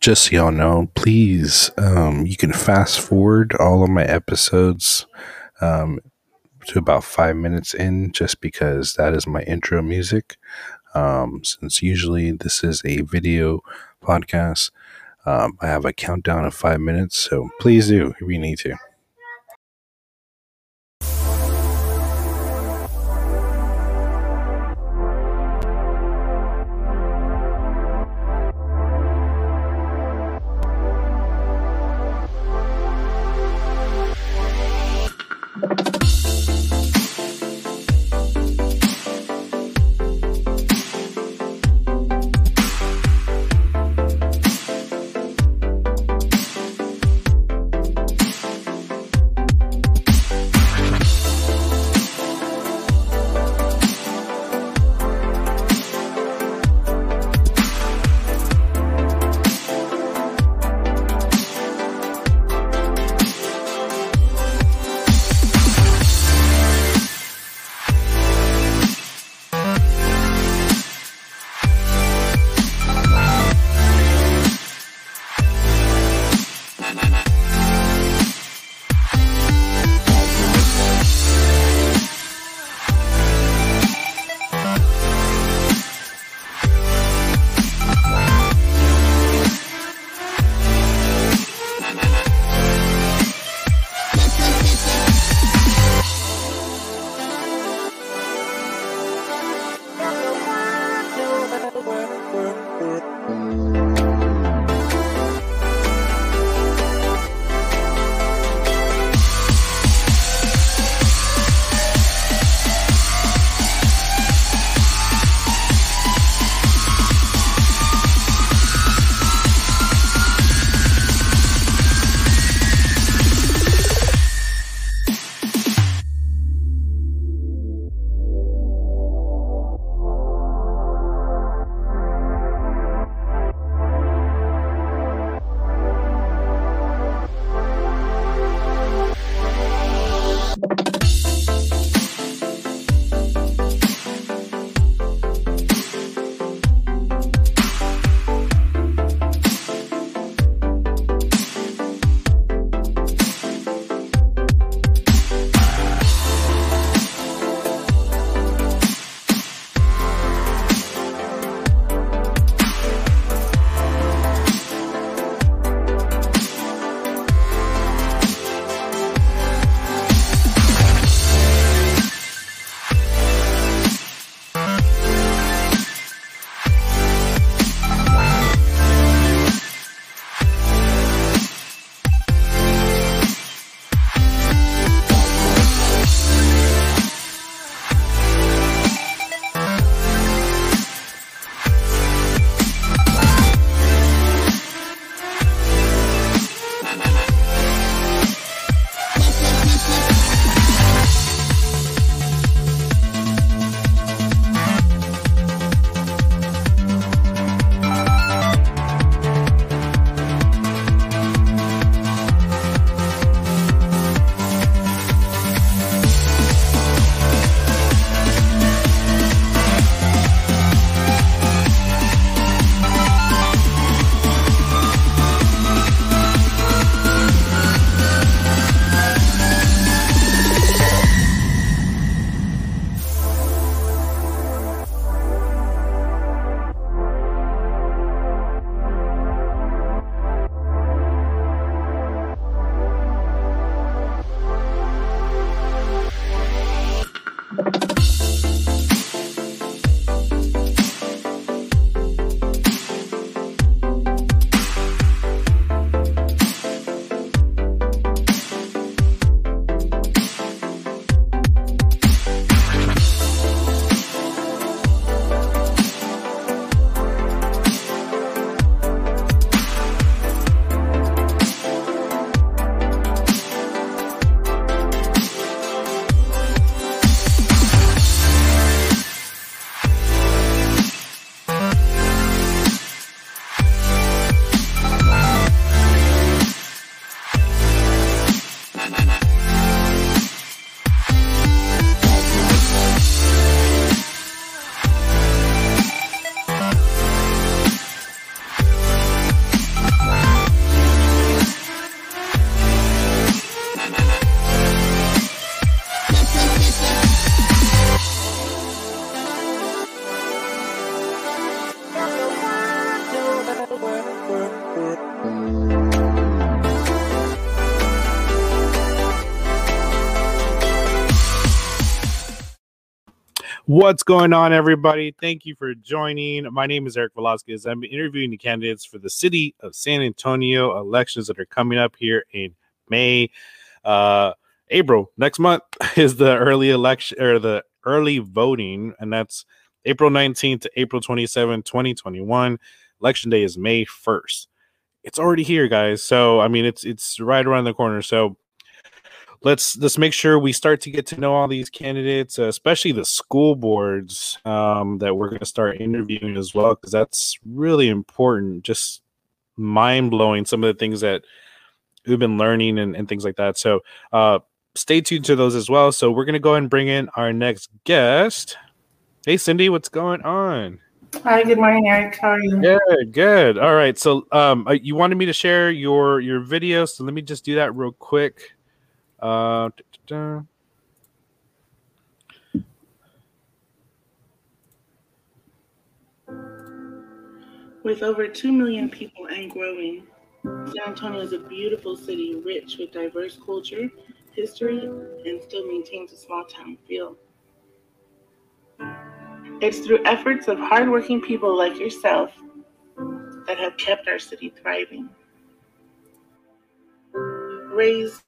just so y'all know, please, um, you can fast forward all of my episodes um, to about five minutes in, just because that is my intro music. Um, since usually this is a video podcast, um, I have a countdown of five minutes, so please do if you need to. What's going on, everybody? Thank you for joining. My name is Eric Velasquez. I'm interviewing the candidates for the city of San Antonio elections that are coming up here in May. Uh, April next month is the early election or the early voting, and that's April 19th to April 27, 2021. Election day is May 1st. It's already here, guys. So I mean it's it's right around the corner. So let's let's make sure we start to get to know all these candidates, uh, especially the school boards um, that we're going to start interviewing as well, because that's really important. Just mind blowing some of the things that we've been learning and, and things like that. So uh, stay tuned to those as well. So we're going to go ahead and bring in our next guest. Hey, Cyndi, what's going on? Hi, good morning, Eric. How are you? Good, good. All right. So, um, uh, you wanted me to share your your video, so let me just do that real quick. Uh, With over 2 million people and growing, San Antonio is a beautiful city rich with diverse culture, history, and still maintains a small town feel. It's through efforts of hardworking people like yourself that have kept our city thriving. Raised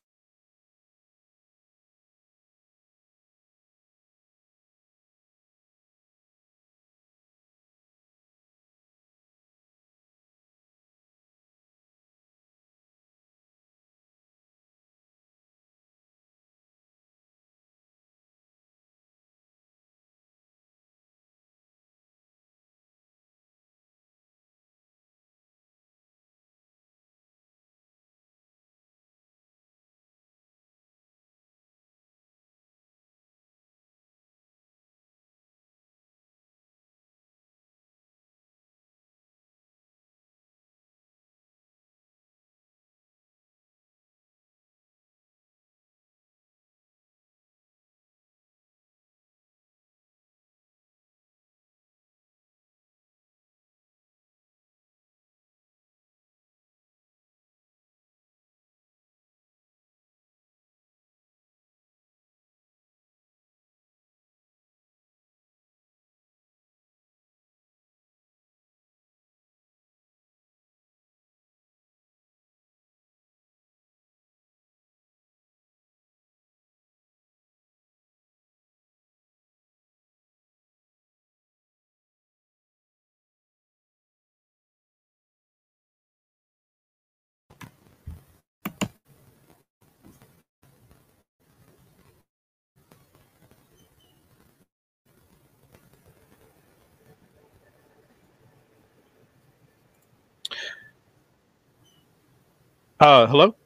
Uh, hello.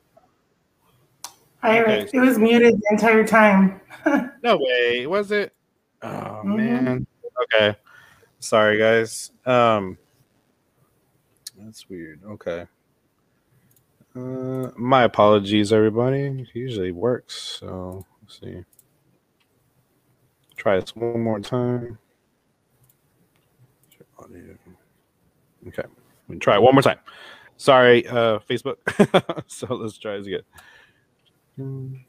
Hi, Eric. Okay. It was muted the entire time. no way, was it? Oh mm-hmm. man. Okay. Sorry, guys. Um, that's weird. Okay. Uh, my apologies, everybody. It usually works. So let's see. Try this one more time. Okay. We try it one more time. Sorry, uh, Facebook. so let's try this again.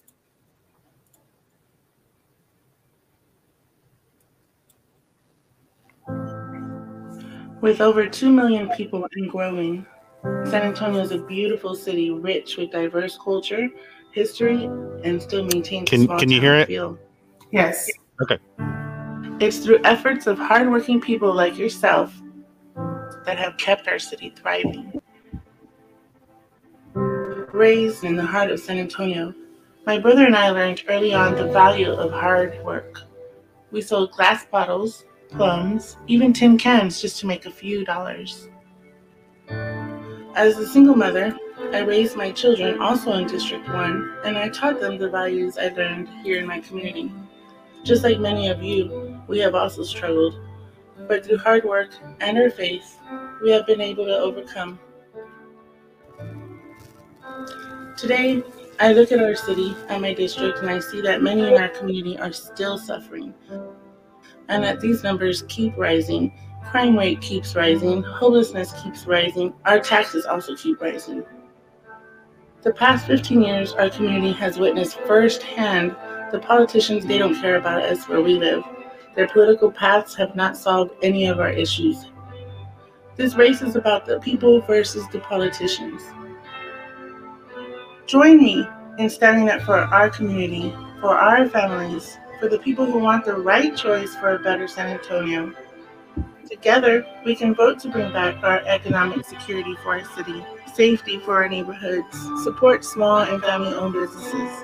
With over 2 million people and growing, San Antonio is a beautiful city rich with diverse culture, history, and still maintains Can, can you hear it? Feel. Yes. Okay. It's through efforts of hardworking people like yourself that have kept our city thriving raised in the heart of San Antonio, my brother and I learned early on the value of hard work. We sold glass bottles, plums, even tin cans just to make a few dollars. As a single mother, I raised my children also in District 1, and I taught them the values I learned here in my community. Just like many of you, we have also struggled, but through hard work and our faith, we have been able to overcome Today, I look at our city and my district and I see that many in our community are still suffering. And that these numbers keep rising. Crime rate keeps rising, homelessness keeps rising, our taxes also keep rising. The past 15 years, our community has witnessed firsthand the politicians, they don't care about us where we live. Their political paths have not solved any of our issues. This race is about the people versus the politicians. Join me in standing up for our community, for our families, for the people who want the right choice for a better San Antonio. Together, we can vote to bring back our economic security for our city, safety for our neighborhoods, support small and family owned businesses,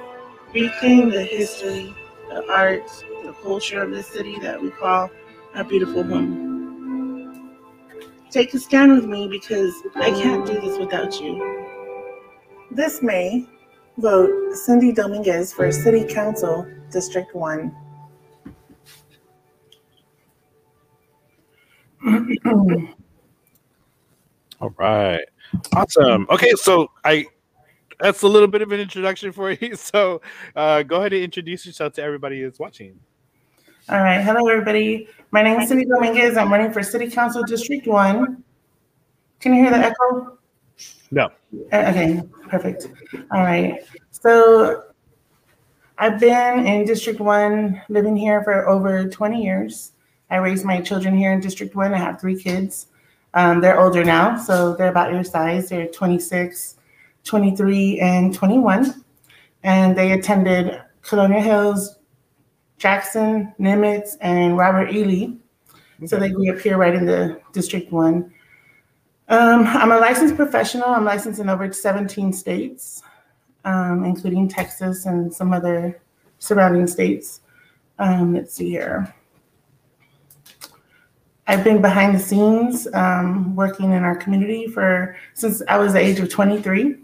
reclaim the history, the arts, the culture of this city that we call our beautiful home. Take a stand with me because I can't do this without you. This May, vote Cyndi Dominguez for City Council, District 1. All right. Awesome. Okay, so I that's a little bit of an introduction for you. So uh, go ahead and introduce yourself to everybody that's watching. All right. Hello, everybody. My name is Cyndi Dominguez. I'm running for City Council District 1. Can you hear the echo? No. Uh, Okay, perfect. All right. So I've been in District 1, living here for over 20 years. I raised my children here in District 1. I have three kids. Um, they're older now, so they're about your size. They're 26, 23, and 21. And they attended Colonial Hills, Jackson, Nimitz, and Robert E. Lee. So they grew up here right in the District 1. Um, I'm a licensed professional. I'm licensed in over 17 states, um, including Texas and some other surrounding states. Um, let's see here. I've been behind the scenes um, working in our community for since I was the age of 23.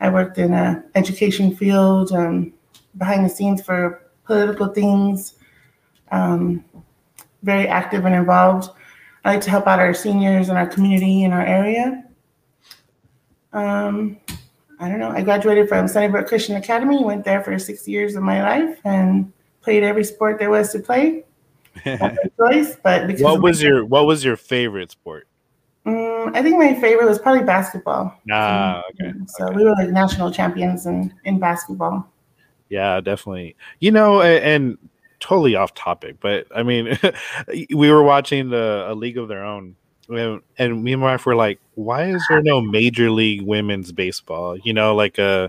I worked in a education field, um, behind the scenes for political things, um, very active and involved. I like to help out our seniors and our community in our area. Um, I don't know. I graduated from Sunnybrook Christian Academy, went there for six years of my life and played every sport there was to play. Choice, but because what was your what was your favorite sport? Mm, I think my favorite was probably basketball. Ah, okay. So okay. we were like national champions in, in basketball. Yeah, definitely. You know, a- and, totally off topic, but I mean, we were watching the A League of Their Own, and and me and my wife were like, "Why is there no Major League Women's Baseball?" You know, like uh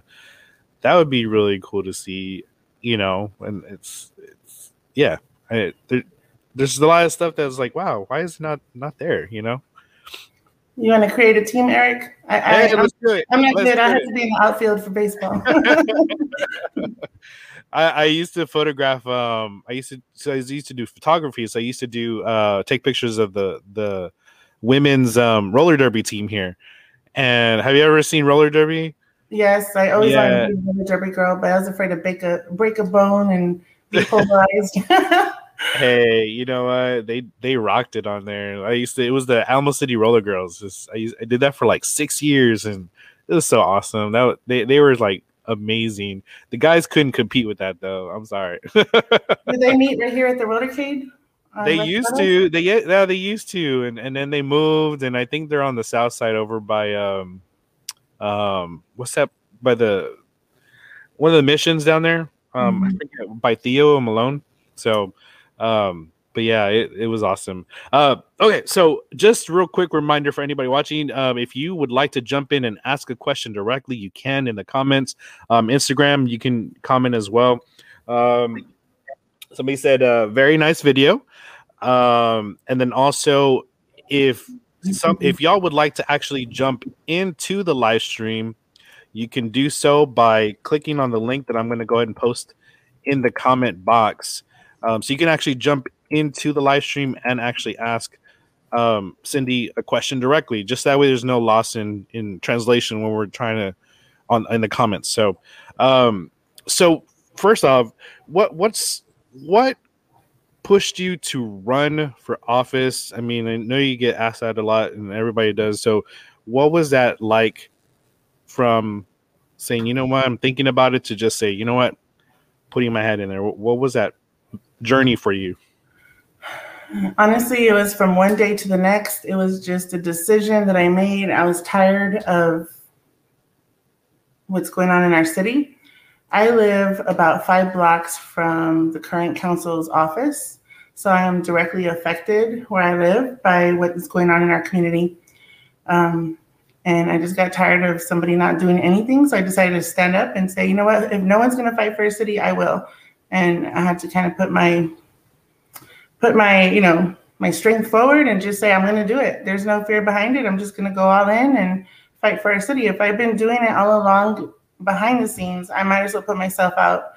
that would be really cool to see. You know, and it's it's yeah, I, there, there's a lot of stuff that's like, wow, why is it not not there? You know, You want to create a team, Eric? I, I, hey, I'm, let's do it. I'm not Let's good. I have to be in the outfield for baseball. I, I used to photograph. Um, I used to so I used to do photography. So I used to do uh, take pictures of the the women's um, roller derby team here. And have you ever seen roller derby? Yes, I always Yeah. wanted to be a derby girl, but I was afraid to break a break a bone and be polarized. Hey, you know what? They they rocked it on there. I used to. It was the Alamo City Roller Girls. Just, I used, I did that for like six years, and it was so awesome. That they they were like amazing. The guys couldn't compete with that though. I'm sorry. Did they meet right here at the Rotorcade? they West used Meadow? to they yeah, they used to and and then they moved and i think they're on the south side over by um um what's that by the one of the missions down there um I Mhm. forget, by theo and malone so um but yeah it, it was awesome. Uh okay so just real quick reminder for anybody watching um if you would like to jump in and ask a question directly you can in the comments. Um instagram you can comment as well. Um somebody said uh very nice video. Um and then also if some if y'all would like to actually jump into the live stream you can do so by clicking on the link that i'm going to go ahead and post in the comment box. Um, so you can actually jump into the live stream and actually ask um, cyndi a question directly just that way there's no loss in in translation when we're trying to on in the comments so um so first off what what's what pushed you to run for office? I mean, I know you get asked that a lot, and everybody does. So, what was that like from saying, you know what, I'm thinking about it, to just say, you know what, putting my head in there? What, what was that journey for you? Honestly, it was from one day to the next. It was just a decision that I made. I was tired of what's going on in our city. I live about five blocks from the current council's office. So I am directly affected where I live by what is going on in our community. Um, and I just got tired of somebody not doing anything. So I decided to stand up and say, you know what, if no one's going to fight for a city, I will. And I had to kind of put my, put my, you know, my strength forward and just say, I'm going to do it. There's no fear behind it. I'm just going to go all in and fight for our city. If I've been doing it all along behind the scenes, I might as well put myself out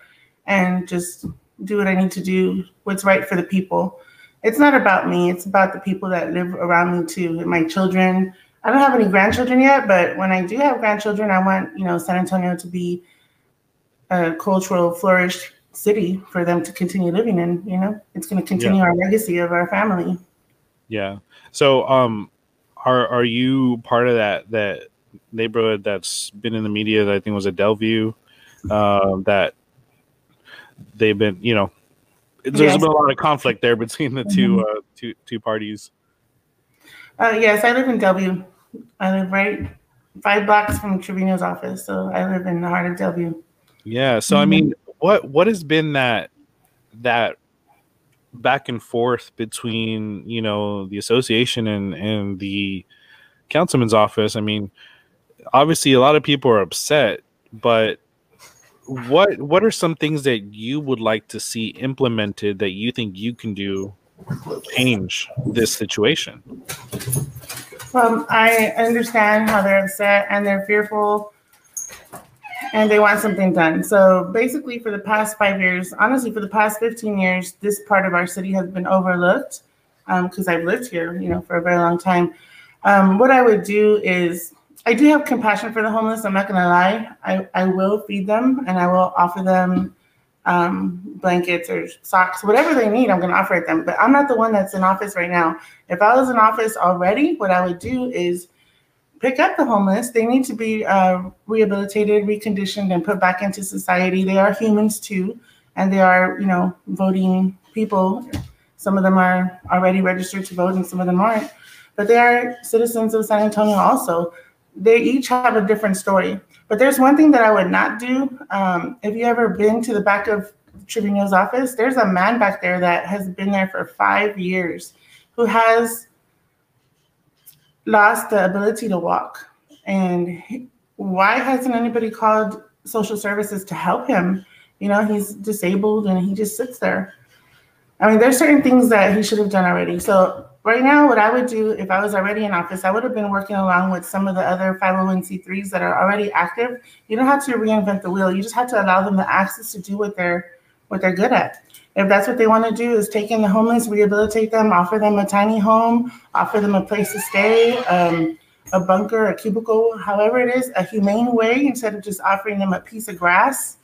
and just do what I need to do, what's right for the people. It's not about me, it's about the people that live around me too, my children. I don't have any grandchildren yet, but when I do have grandchildren, I want, you know, San Antonio to be a cultural flourish city for them to continue living in, you know. It's going to continue yeah. our legacy of our family. Yeah. So um are are you part of that that neighborhood that's been in the media that I think was a Dellview um, that they've been, you know, there's yes. been a lot of conflict there between the 2 mm-hmm. uh, two two parties. Uh, yes, I live in Dellview. I live right five blocks from Trevino's office, so I live in the heart of Dellview. Yeah. So mm-hmm. I mean, what what has been that that back and forth between you know the association and and the councilman's office? I mean, obviously a lot of people are upset, but what what are some things that you would like to see implemented that you think you can do change this situation? Um, I understand how they're upset and they're fearful and they want something done. So basically, for the past five years, honestly, for the past 15 years, this part of our city has been overlooked because um, I've lived here, you know, for a very long time. Um, what I would do is I do have compassion for the homeless. I'm not going to lie. I, I will feed them and I will offer them um, blankets or socks, whatever they need, I'm going to offer it them. But I'm not the one that's in office right now. If I was in office already, what I would do is pick up the homeless. They need to be uh, rehabilitated, reconditioned, and put back into society. They are humans too, and they are, you know, voting people. Some of them are already registered to vote, and some of them aren't. But they are citizens of San Antonio also they each have a different story. But there's one thing that I would not do. Um, if you ever been to the back of Trevino's office, there's a man back there that has been there for five years who has lost the ability to walk. And why hasn't anybody called social services to help him? You know, he's disabled and he just sits there. I mean, there's certain things that he should have done already. So right now, what I would do if I was already in office, I would have been working along with some of the other 501c3s that are already active. You don't have to reinvent the wheel. You just have to allow them the access to do what they're what they're good at. If that's what they want to do, is take in the homeless, rehabilitate them, offer them a tiny home, offer them a place to stay, um, a bunker, a cubicle, however it is, a humane way instead of just offering them a piece of grass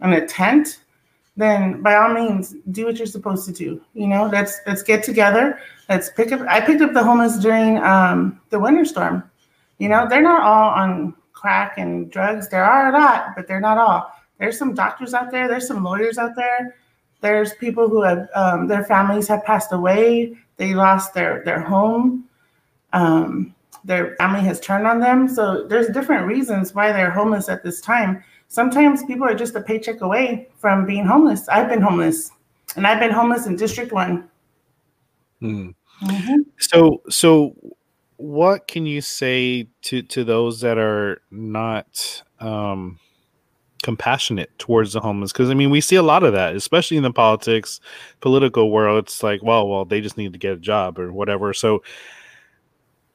and a tent then by all means do what you're supposed to do. You know, let's let's get together. Let's pick up. I picked up the homeless during um, the winter storm. You know, they're not all on crack and drugs. There are a lot, but they're not all. There's some doctors out there. There's some lawyers out there. There's people who have um, their families have passed away. They lost their their home. Um, their family has turned on them. So there's different reasons why they're homeless at this time sometimes people are just a paycheck away from being homeless. I've been homeless, and I've been homeless in District One. Hmm. Mm-hmm. So, so what can you say to to those that are not um, compassionate towards the homeless? Because I mean, we see a lot of that, especially in the politics, political world. It's like, well, well, they just need to get a job or whatever. So,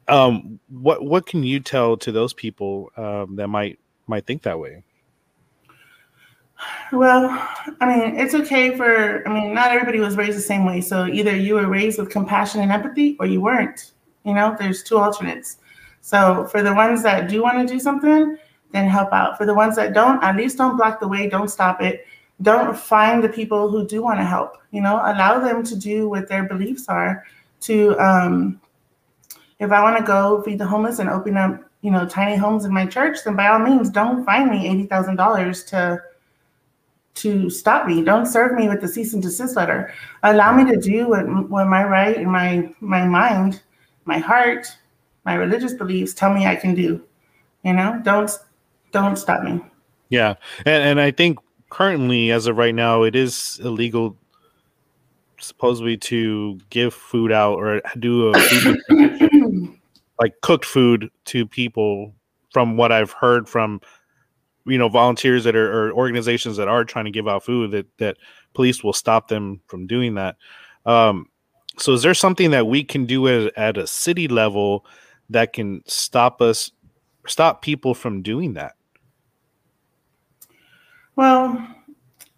um, what what can you tell to those people um, that might might think that way? Well, I mean, it's okay for, I mean, not everybody was raised the same way. So either you were raised with compassion and empathy or you weren't. You know, there's two alternates. So for the ones that do want to do something, then help out. For the ones that don't, at least don't block the way, don't stop it. Don't find the people who do want to help. You know, allow them to do what their beliefs are. To, um, if I want to go feed the homeless and open up, you know, tiny homes in my church, then by all means, don't find me $80,000 to to stop me. Don't serve me with the cease and desist letter. Allow me to do what, what my right and my my mind, my heart, my religious beliefs tell me I can do. You know, don't don't stop me. Yeah, and and I think currently, as of right now, it is illegal supposedly to give food out or do a food like cooked food to people from what I've heard from you know volunteers that are or organizations that are trying to give out food that that police will stop them from doing that. Um, so is there something that we can do at, at a city level that can stop us stop people from doing that? Well,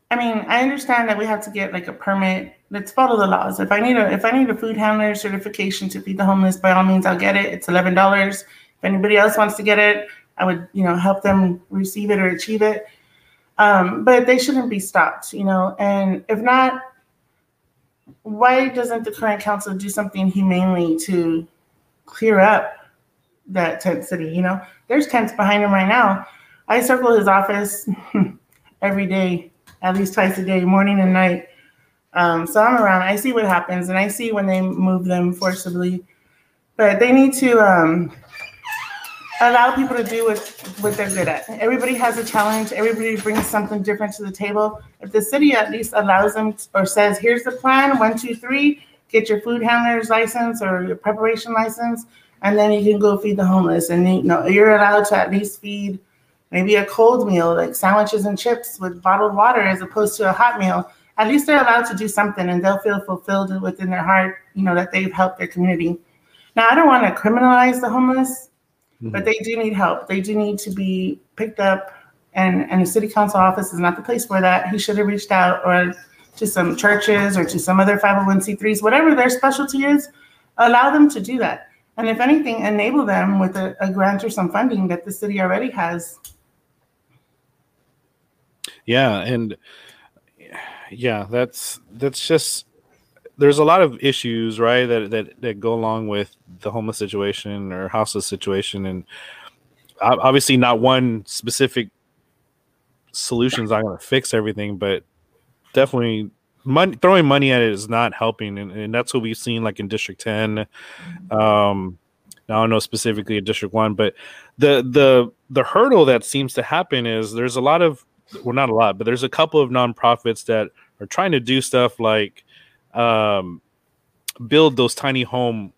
I mean, I understand that we have to get like a permit. Let's follow the laws. If I need a if I need a food handler certification to feed the homeless, by all means, I'll get it. It's eleven dollars. If anybody else wants to get it, I would, you know, help them receive it or achieve it. Um, but they shouldn't be stopped, you know. And if not, why doesn't the current council do something humanely to clear up that tent city? You know, there's tents behind him right now. I circle his office every day, at least twice a day, morning and night. Um, so I'm around. I see what happens, and I see when they move them forcibly. But they need to um, allow people to do what, what they're good at. Everybody has a challenge. Everybody brings something different to the table. If the city at least allows them or says, here's the plan, one, two, three, get your food handler's license or your preparation license, and then you can go feed the homeless. And you know, you're allowed to at least feed maybe a cold meal, like sandwiches and chips with bottled water as opposed to a hot meal. At least they're allowed to do something and they'll feel fulfilled within their heart, you know, that they've helped their community. Now, I don't want to criminalize the homeless mm-hmm. but they do need help. They do need to be picked up, and and the city council office is not the place for that. He should have reached out or to some churches or to some other 501c3s, whatever their specialty is, allow them to do that. And if anything, enable them with a, a grant or some funding that the city already has. Yeah, and yeah, that's that's just there's a lot of issues, right, that that that go along with the homeless situation or houseless situation, and obviously not one specific solution is not going to fix everything, but definitely money throwing money at it is not helping, and, and that's what we've seen like in District Ten. Um, I don't know specifically in District One, but the the the hurdle that seems to happen is there's a lot of well, not a lot, but there's a couple of nonprofits that are trying to do stuff like um, build those tiny home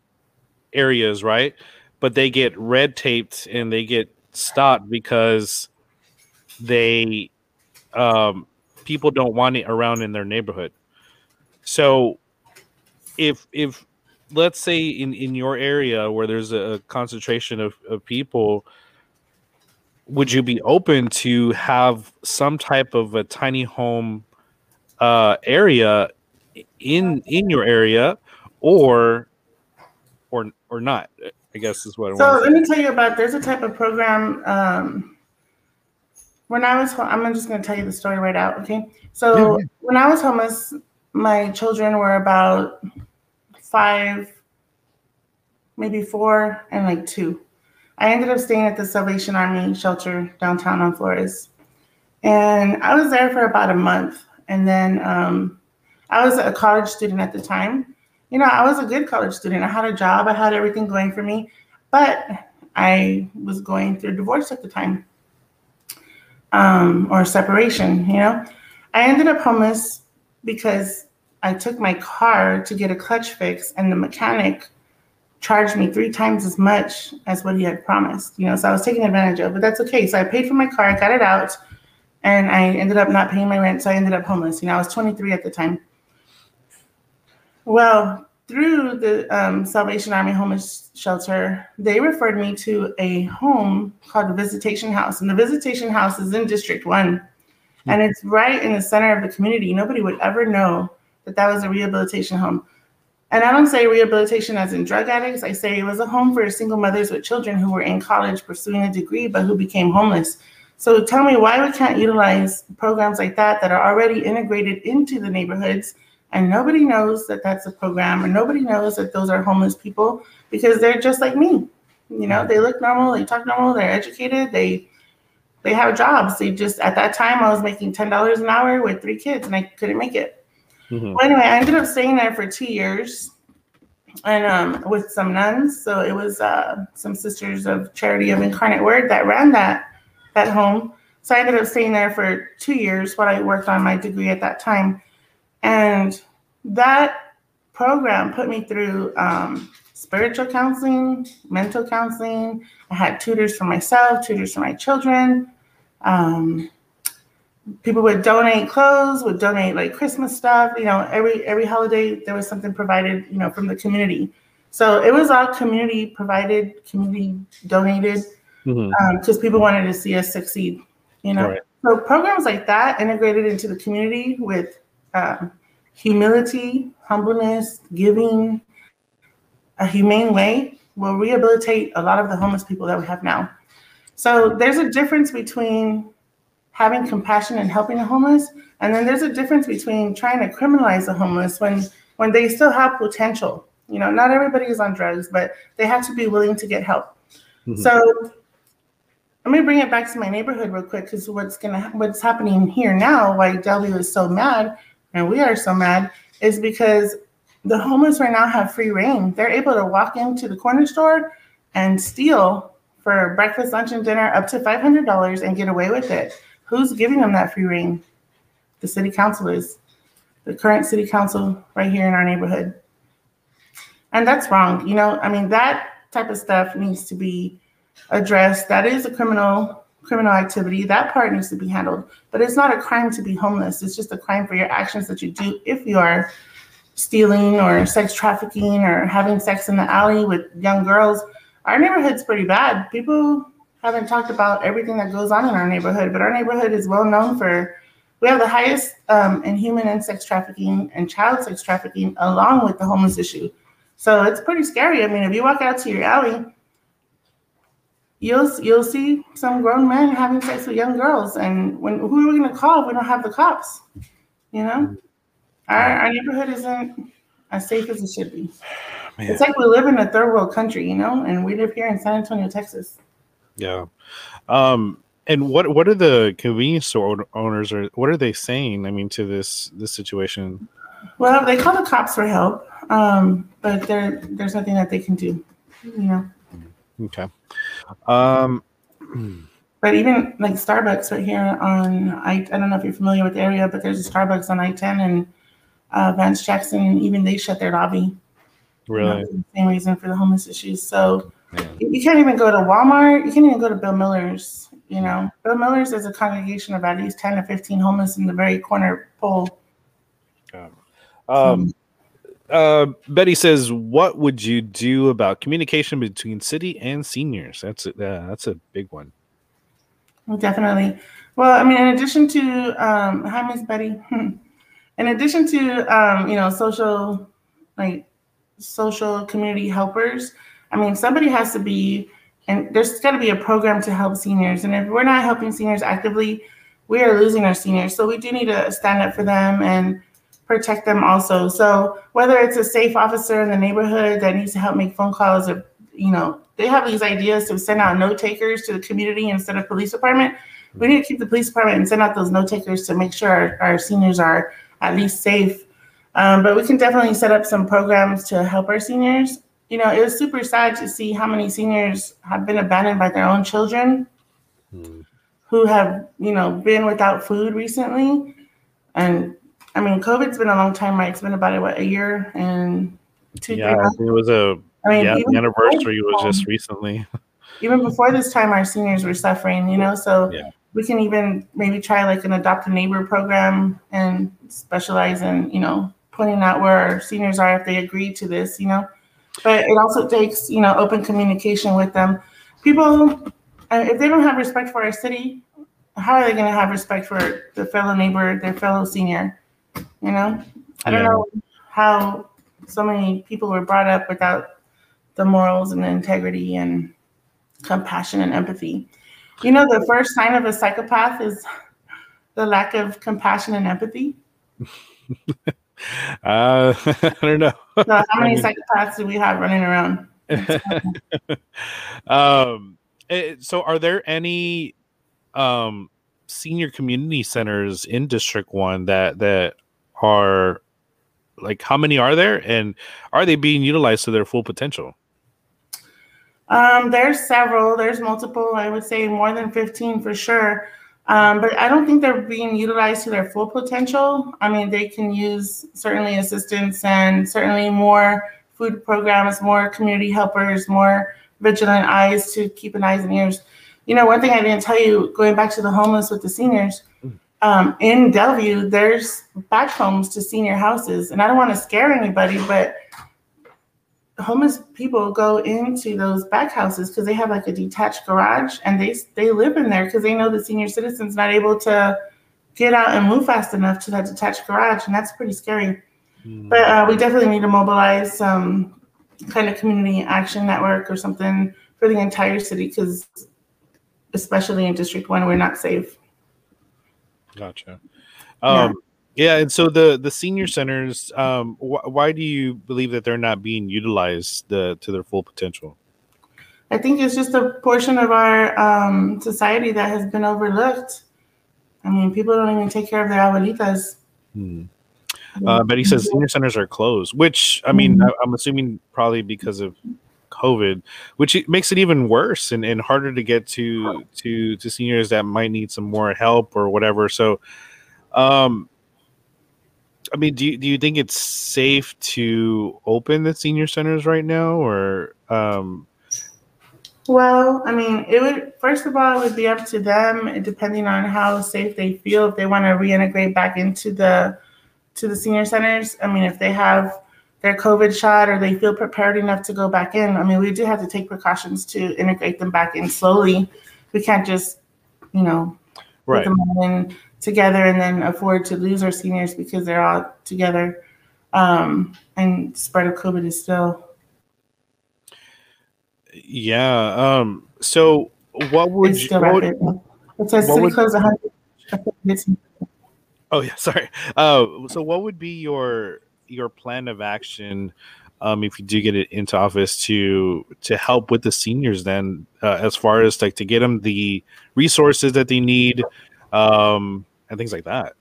areas, right? But they get red taped and they get stopped because they um, people don't want it around in their neighborhood. So if if let's say in in your area where there's a concentration of, of people would you be open to have some type of a tiny home uh, area in in your area or or or not i guess is what I so let me tell you about there's a type of program um when i was i'm just going to tell you the story right out okay? So yeah. when i was homeless my children were about five maybe four and like two i ended up staying at the salvation army shelter downtown on flores and i was there for about a month and then um, I was a college student at the time. You know, I was a good college student. I had a job, I had everything going for me, but I was going through divorce at the time um, or separation. You know, I ended up homeless because I took my car to get a clutch fix, and the mechanic charged me three times as much as what he had promised. You know, so I was taking advantage of, but that's okay. So I paid for my car, I got it out, and I ended up not paying my rent, so I ended up homeless. You know, I was 23 at the time. Well, through the um, Salvation Army Homeless Shelter, they referred me to a home called the Visitation House. And the Visitation House is in District 1. And it's right in the center of the community. Nobody would ever know that that was a rehabilitation home. And I don't say rehabilitation as in drug addicts. I say it was a home for single mothers with children who were in college pursuing a degree, but who became homeless. So tell me why we can't utilize programs like that that are already integrated into the neighborhoods and nobody knows that that's a program, or nobody knows that those are homeless people because they're just like me. You know, they look normal, they talk normal, they're educated, they they have jobs. They just at that time I was making ten dollars an hour with three kids, and I couldn't make it. Mm-hmm. Well, anyway, I ended up staying there for two years, and um, with some nuns. So it was uh, some sisters of Charity of Incarnate Word that ran that that home. So I ended up staying there for two years while I worked on my degree at that time. And that program put me through um, spiritual counseling, mental counseling. I had tutors for myself, tutors for my children. Um, people would donate clothes, would donate like Christmas stuff. You know, every every holiday there was something provided. You know, from the community. So it was all community provided, community donated, because mm-hmm. um, people wanted to see us succeed. You know, right. so programs like that integrated into the community with um, humility, humbleness, giving, a humane way will rehabilitate a lot of the homeless people that we have now. So there's a difference between having compassion and helping the homeless, and then there's a difference between trying to criminalize the homeless when when they still have potential. You know, not everybody is on drugs, but they have to be willing to get help. Mm-hmm. So let me bring it back to my neighborhood real quick because what's gonna what's happening here now, why Dellview is so mad and we are so mad, is because the homeless right now have free reign. They're able to walk into the corner store and steal for breakfast, lunch, and dinner up to $500 and get away with it. Who's giving them that free reign? The city council is. The current city council right here in our neighborhood. And that's wrong. You know, I mean, that type of stuff needs to be addressed. That is a criminal criminal activity. That part needs to be handled. But it's not a crime to be homeless. It's just a crime for your actions that you do if you are stealing or sex trafficking or having sex in the alley with young girls, our neighborhood's pretty bad. People haven't talked about everything that goes on in our neighborhood, but our neighborhood is well known for. We have the highest um, in human and sex trafficking and child sex trafficking, along with the homeless issue. So it's pretty scary. I mean, if you walk out to your alley, you'll you'll see some grown men having sex with young girls. And when who are we going to call if we don't have the cops? You know. Our, our neighborhood isn't as safe as it should be. Man. It's like we live in a third world country, you know, and we live here in San Antonio, Texas. Yeah. Um, and what what are the convenience store owners or what are they saying? I mean, to this this situation. Well, they call the cops for help, um, but there there's nothing that they can do. You know. Okay. Um. But even like Starbucks right here on I I don't know if you're familiar with the area, but there's a Starbucks on I-10 and uh, Vance Jackson, even they shut their lobby. Really? You know, the same reason for the homeless issues. So you can't even go to Walmart. You can't even go to Bill Miller's. You know, Bill Miller's is a congregation of at least 10 to 15 homeless in the very corner pole. Um, uh, Betty says, "What would you do about communication between city and seniors?" That's a, uh, that's a big one. Definitely. Well, I mean, in addition to um, hi, Miss Betty. in addition to um, you know social like social community helpers i mean somebody has to be and there's got to be a program to help seniors and if we're not helping seniors actively we are losing our seniors so we do need to stand up for them and protect them also so whether it's a safe officer in the neighborhood that needs to help make phone calls or you know they have these ideas to send out note takers to the community instead of police department we need to keep the police department and send out those note takers to make sure our, our seniors are at least safe. Um, but we can definitely set up some programs to help our seniors. You know, it was super sad to see how many seniors have been abandoned by their own children hmm. who have, you know, been without food recently. And I mean, COVID's been a long time, right? It's been about what, a year and two, yeah, it was a I mean, yeah, the anniversary was just recently. even before this time, our seniors were suffering, you know, so yeah we can even maybe try like an adopt a neighbor program and specialize in you know pointing out where our seniors are if they agree to this you know but it also takes you know open communication with them people if they don't have respect for our city how are they going to have respect for the fellow neighbor their fellow senior you know i don't yeah. know how so many people were brought up without the morals and the integrity and compassion and empathy you know, the first sign of a psychopath is the lack of compassion and empathy. uh, I don't know. so how many psychopaths do we have running around? um, it, eh, so, are there any um, senior community centers in District One that that are like how many are there, and are they being utilized to their full potential? Um, there's several. There's multiple. I would say more than 15 for sure. Um, but I don't think they're being utilized to their full potential. I mean, they can use certainly assistance and certainly more food programs, more community helpers, more vigilant eyes to keep an eyes and ears. You know, one thing I didn't tell you, going back to the homeless with the seniors, um, in Dellview, there's back homes to senior houses. And I don't want to scare anybody, but homeless people go into those back houses because they have like a detached garage and they they live in there because they know the senior citizen's not able to get out and move fast enough to that detached garage and that's pretty scary. Mm. but uh, we definitely need to mobilize some kind of community action network or something for the entire city because especially in district one we're not safe. Gotcha. Um, yeah yeah, and so the the senior centers, um, wh- why do you believe that they're not being utilized the, to their full potential? I think it's just a portion of our um, society that has been overlooked. I mean, people don't even take care of their abuelitas. Hmm. Uh, but he says senior centers are closed, which I mean, mm-hmm. I, am assuming probably because of COVID, which makes it even worse and, and harder to get to to to seniors that might need some more help or whatever. So, um, I mean, do you, do you think it's safe to open the senior centers right now, or? Um... Well, I mean, it would first of all, it would be up to them, depending on how safe they feel. If they want to reintegrate back into the to the senior centers, I mean, if they have their COVID shot or they feel prepared enough to go back in, I mean, we do have to take precautions to integrate them back in slowly. We can't just, you know, right. put them in together and then afford to lose our seniors because they're all together. Um, and spread of COVID is still. Yeah. Um, so what would it's still you, what, it says city would, close 100. Oh yeah, sorry. Uh, so what would be your your plan of action um, if you do get it into office to to help with the seniors then uh, as far as like to get them the resources that they need um, and things like that.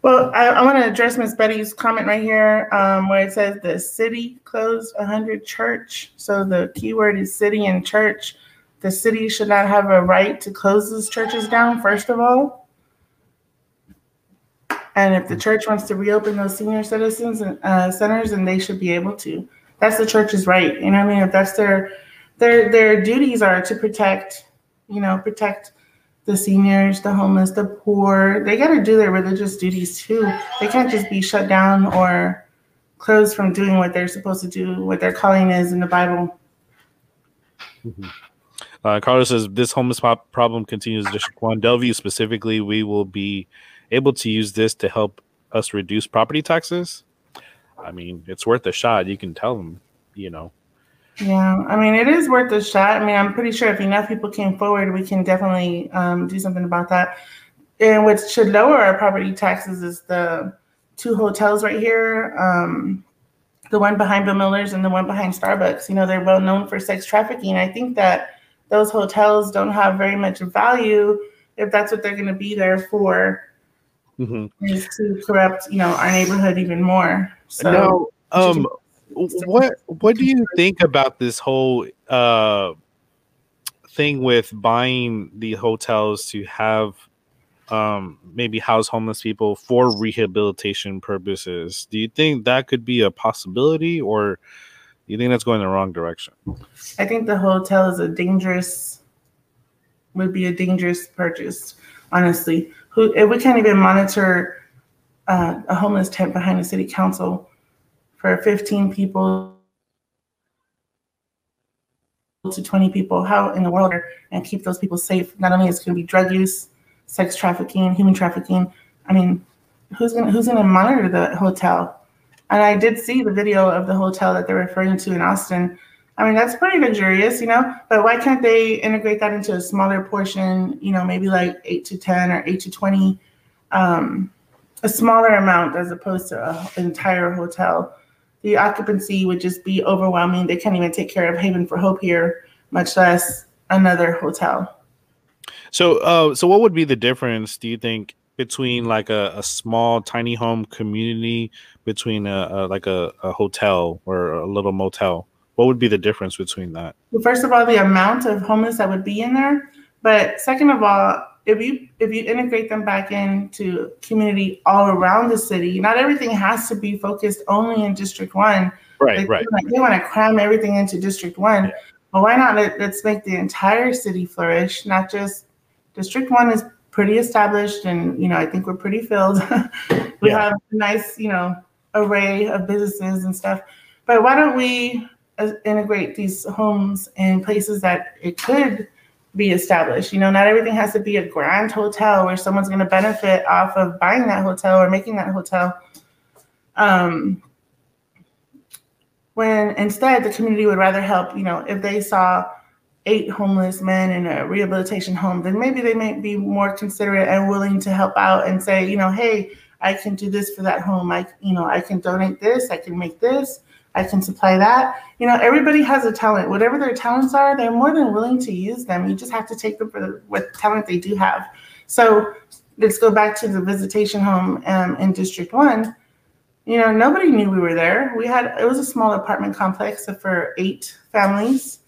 Well, I, I want to address Miss Betty's comment right here um, where it says the city closed 100 church. So the keyword is city and church. The city should not have a right to close those churches down, first of all. And if the church wants to reopen those senior citizens and uh, centers, then they should be able to. That's the church's right. You know what I mean? If that's their their their duties are to protect, you know, protect the seniors, the homeless, the poor. They got to do their religious duties too. They can't just be shut down or closed from doing what they're supposed to do, what their calling is in the Bible. Mm-hmm. Uh, Carlos says this homeless problem continues in District One. Dellview specifically, we will be able to use this to help us reduce property taxes. I mean, it's worth a shot. You can tell them, you know, yeah, I mean, it is worth a shot. I mean, I'm pretty sure if enough people came forward, we can definitely um, do something about that. And what should lower our property taxes is the two hotels right here, um, the one behind Bill Miller's and the one behind Starbucks. You know, they're well known for sex trafficking. I think that those hotels don't have very much value if that's what they're going to be there for. Mm-hmm. Is to corrupt, you know, our neighborhood even more. So, no, um, what what do you think about this whole uh thing with buying the hotels to have um maybe house homeless people for rehabilitation purposes? Do you think that could be a possibility or do you think that's going the wrong direction? I think the hotel is a dangerous would be a dangerous purchase honestly. Who we can't even monitor uh, a homeless tent behind a city council for 15 people to 20 people how in the world and keep those people safe? Not only is it going to be drug use sex trafficking human trafficking i mean who's going to who's going to monitor the hotel? And i did see the video of the hotel that they're referring to in austin. I mean that's pretty luxurious you know but why can't they integrate that into a smaller portion you know maybe like 8 to 10 or 8 to 20 um, a smaller amount as opposed to an entire hotel the occupancy would just be overwhelming. They can't even take care of Haven for Hope here, much less another hotel. So, uh, so what would be the difference? Do you think between like a, a small tiny home community between a, a like a, a, hotel or a little motel? What would be the difference between that? Well, first of all, the amount of homeless that would be in there, but second of all, if you if you integrate them back into community all around the city, not everything has to be focused only in District One. Right, Like, right. They want to cram everything into District One. Yeah. Well, why not let, let's make the entire city flourish, not just District One is pretty established and you know I think we're pretty filled. we Yeah. have a nice you know array of businesses and stuff. But why don't we uh, integrate these homes in places that it could be established? You know, not everything has to be a grand hotel where someone's going to benefit off of buying that hotel or making that hotel. Um, when instead the community would rather help, you know, if they saw eight homeless men in a rehabilitation home, then maybe they might be more considerate and willing to help out and say, you know, hey, I can do this for that home. I, you know, I can donate this, I can make this, I can supply that. You know, everybody has a talent. Whatever their talents are, they're more than willing to use them. You just have to take them for the, what talent they do have. So let's go back to the visitation home um, in District One. You know, nobody knew we were there. We had it was a small apartment complex for eight families,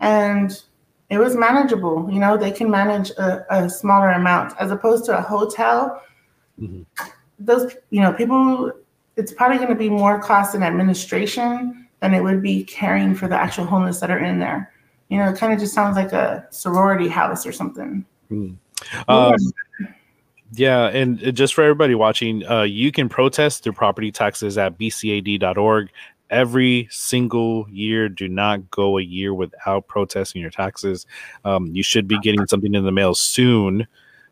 and it was manageable. You know, they can manage a, a smaller amount as opposed to a hotel. Mhm. Those, you know, people. It's probably going to be more cost in administration than it would be caring for the actual homeless that are in there. You know, it kind of just sounds like a sorority house or something. Um, yeah, and uh, just for everybody watching, uh, you can protest through property taxes at bcad.org every single year. Do not go a year without protesting your taxes. Um, you should be getting something in the mail soon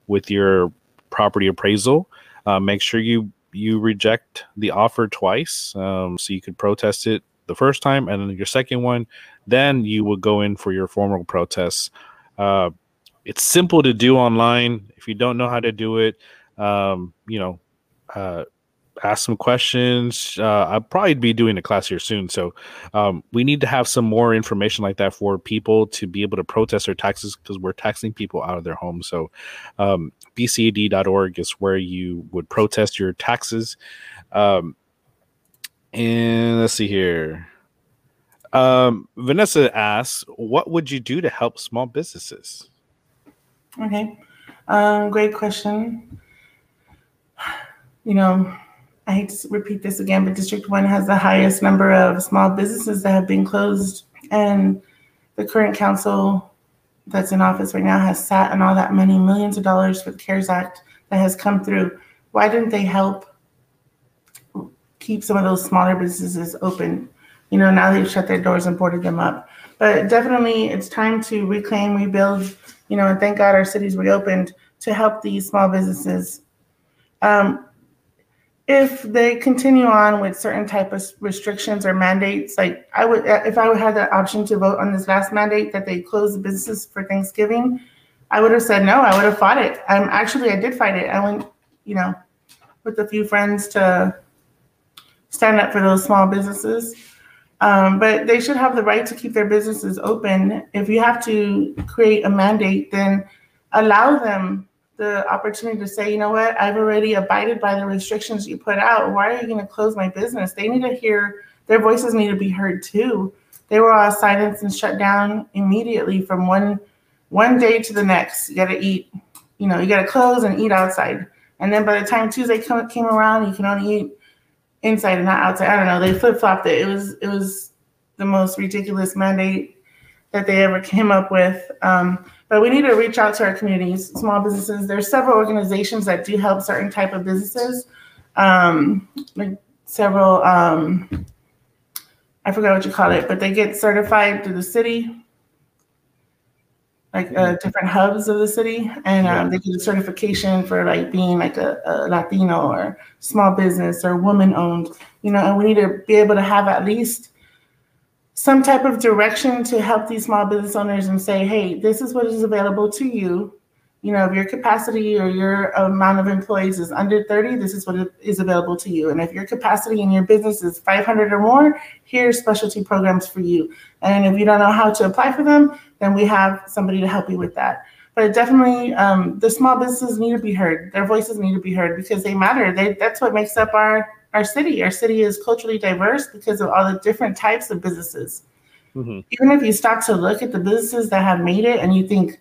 with your property appraisal. Uh, make sure you you reject the offer twice, um, so you could protest it the first time, and then your second one, then you will go in for your formal protests. Uh, it's simple to do online. If you don't know how to do it, um, you know, uh, ask some questions. Uh, I'll probably be doing a class here soon, so um, we need to have some more information like that for people to be able to protest their taxes because we're taxing people out of their homes. So, um, bcad.org is where you would protest your taxes. Um, and let's see here. Um, Vanessa asks, "What would you do to help small businesses?" Okay. Um, great question. You know, I hate to repeat this again, but District 1 has the highest number of small businesses that have been closed. And the current council that's in office right now has sat on all that money, millions of dollars for the CARES Act that has come through. Why didn't they help keep some of those smaller businesses open? You know, now they've shut their doors and boarded them up. But definitely, it's time to reclaim, rebuild, you know, and thank God our city's reopened to help these small businesses. Um, if they continue on with certain type of restrictions or mandates, like I would, if I would have the option to vote on this last mandate that they close the businesses for Thanksgiving, I would have said no. I would have fought it. Um, actually, I did fight it. I went, you know, with a few friends to stand up for those small businesses. Um, but they should have the right to keep their businesses open. If you have to create a mandate, then allow them the opportunity to say, you know what, I've already abided by the restrictions you put out. Why are you going to close my business? They need to hear, their voices need to be heard too. They were all silenced and shut down immediately from one one day to the next. You got to eat, you know, you got to close and eat outside. And then by the time Tuesday came around, you can only eat inside and not outside. I don't know. They flip flopped it. It was it was the most ridiculous mandate that they ever came up with. Um, but we need to reach out to our communities, small businesses. There's several organizations that do help certain type of businesses. Um, like several, um, I forgot what you call it, but they get certified through the city, like uh, different hubs of the city, and um, they get a certification for like being like a, a Latino or small business or woman owned. You know, and we need to be able to have at least some type of direction to help these small business owners and say, hey, this is what is available to you. You know, if your capacity or your amount of employees is under 30, this is what is available to you. And if your capacity in your business is 500 or more, here's specialty programs for you. And if you don't know how to apply for them, then we have somebody to help you with that. But definitely, um, the small businesses need to be heard. Their voices need to be heard because they matter. They, that's what makes up our our city. Our city is culturally diverse because of all the different types of businesses. Mhm. Even if you stop to look at the businesses that have made it and you think,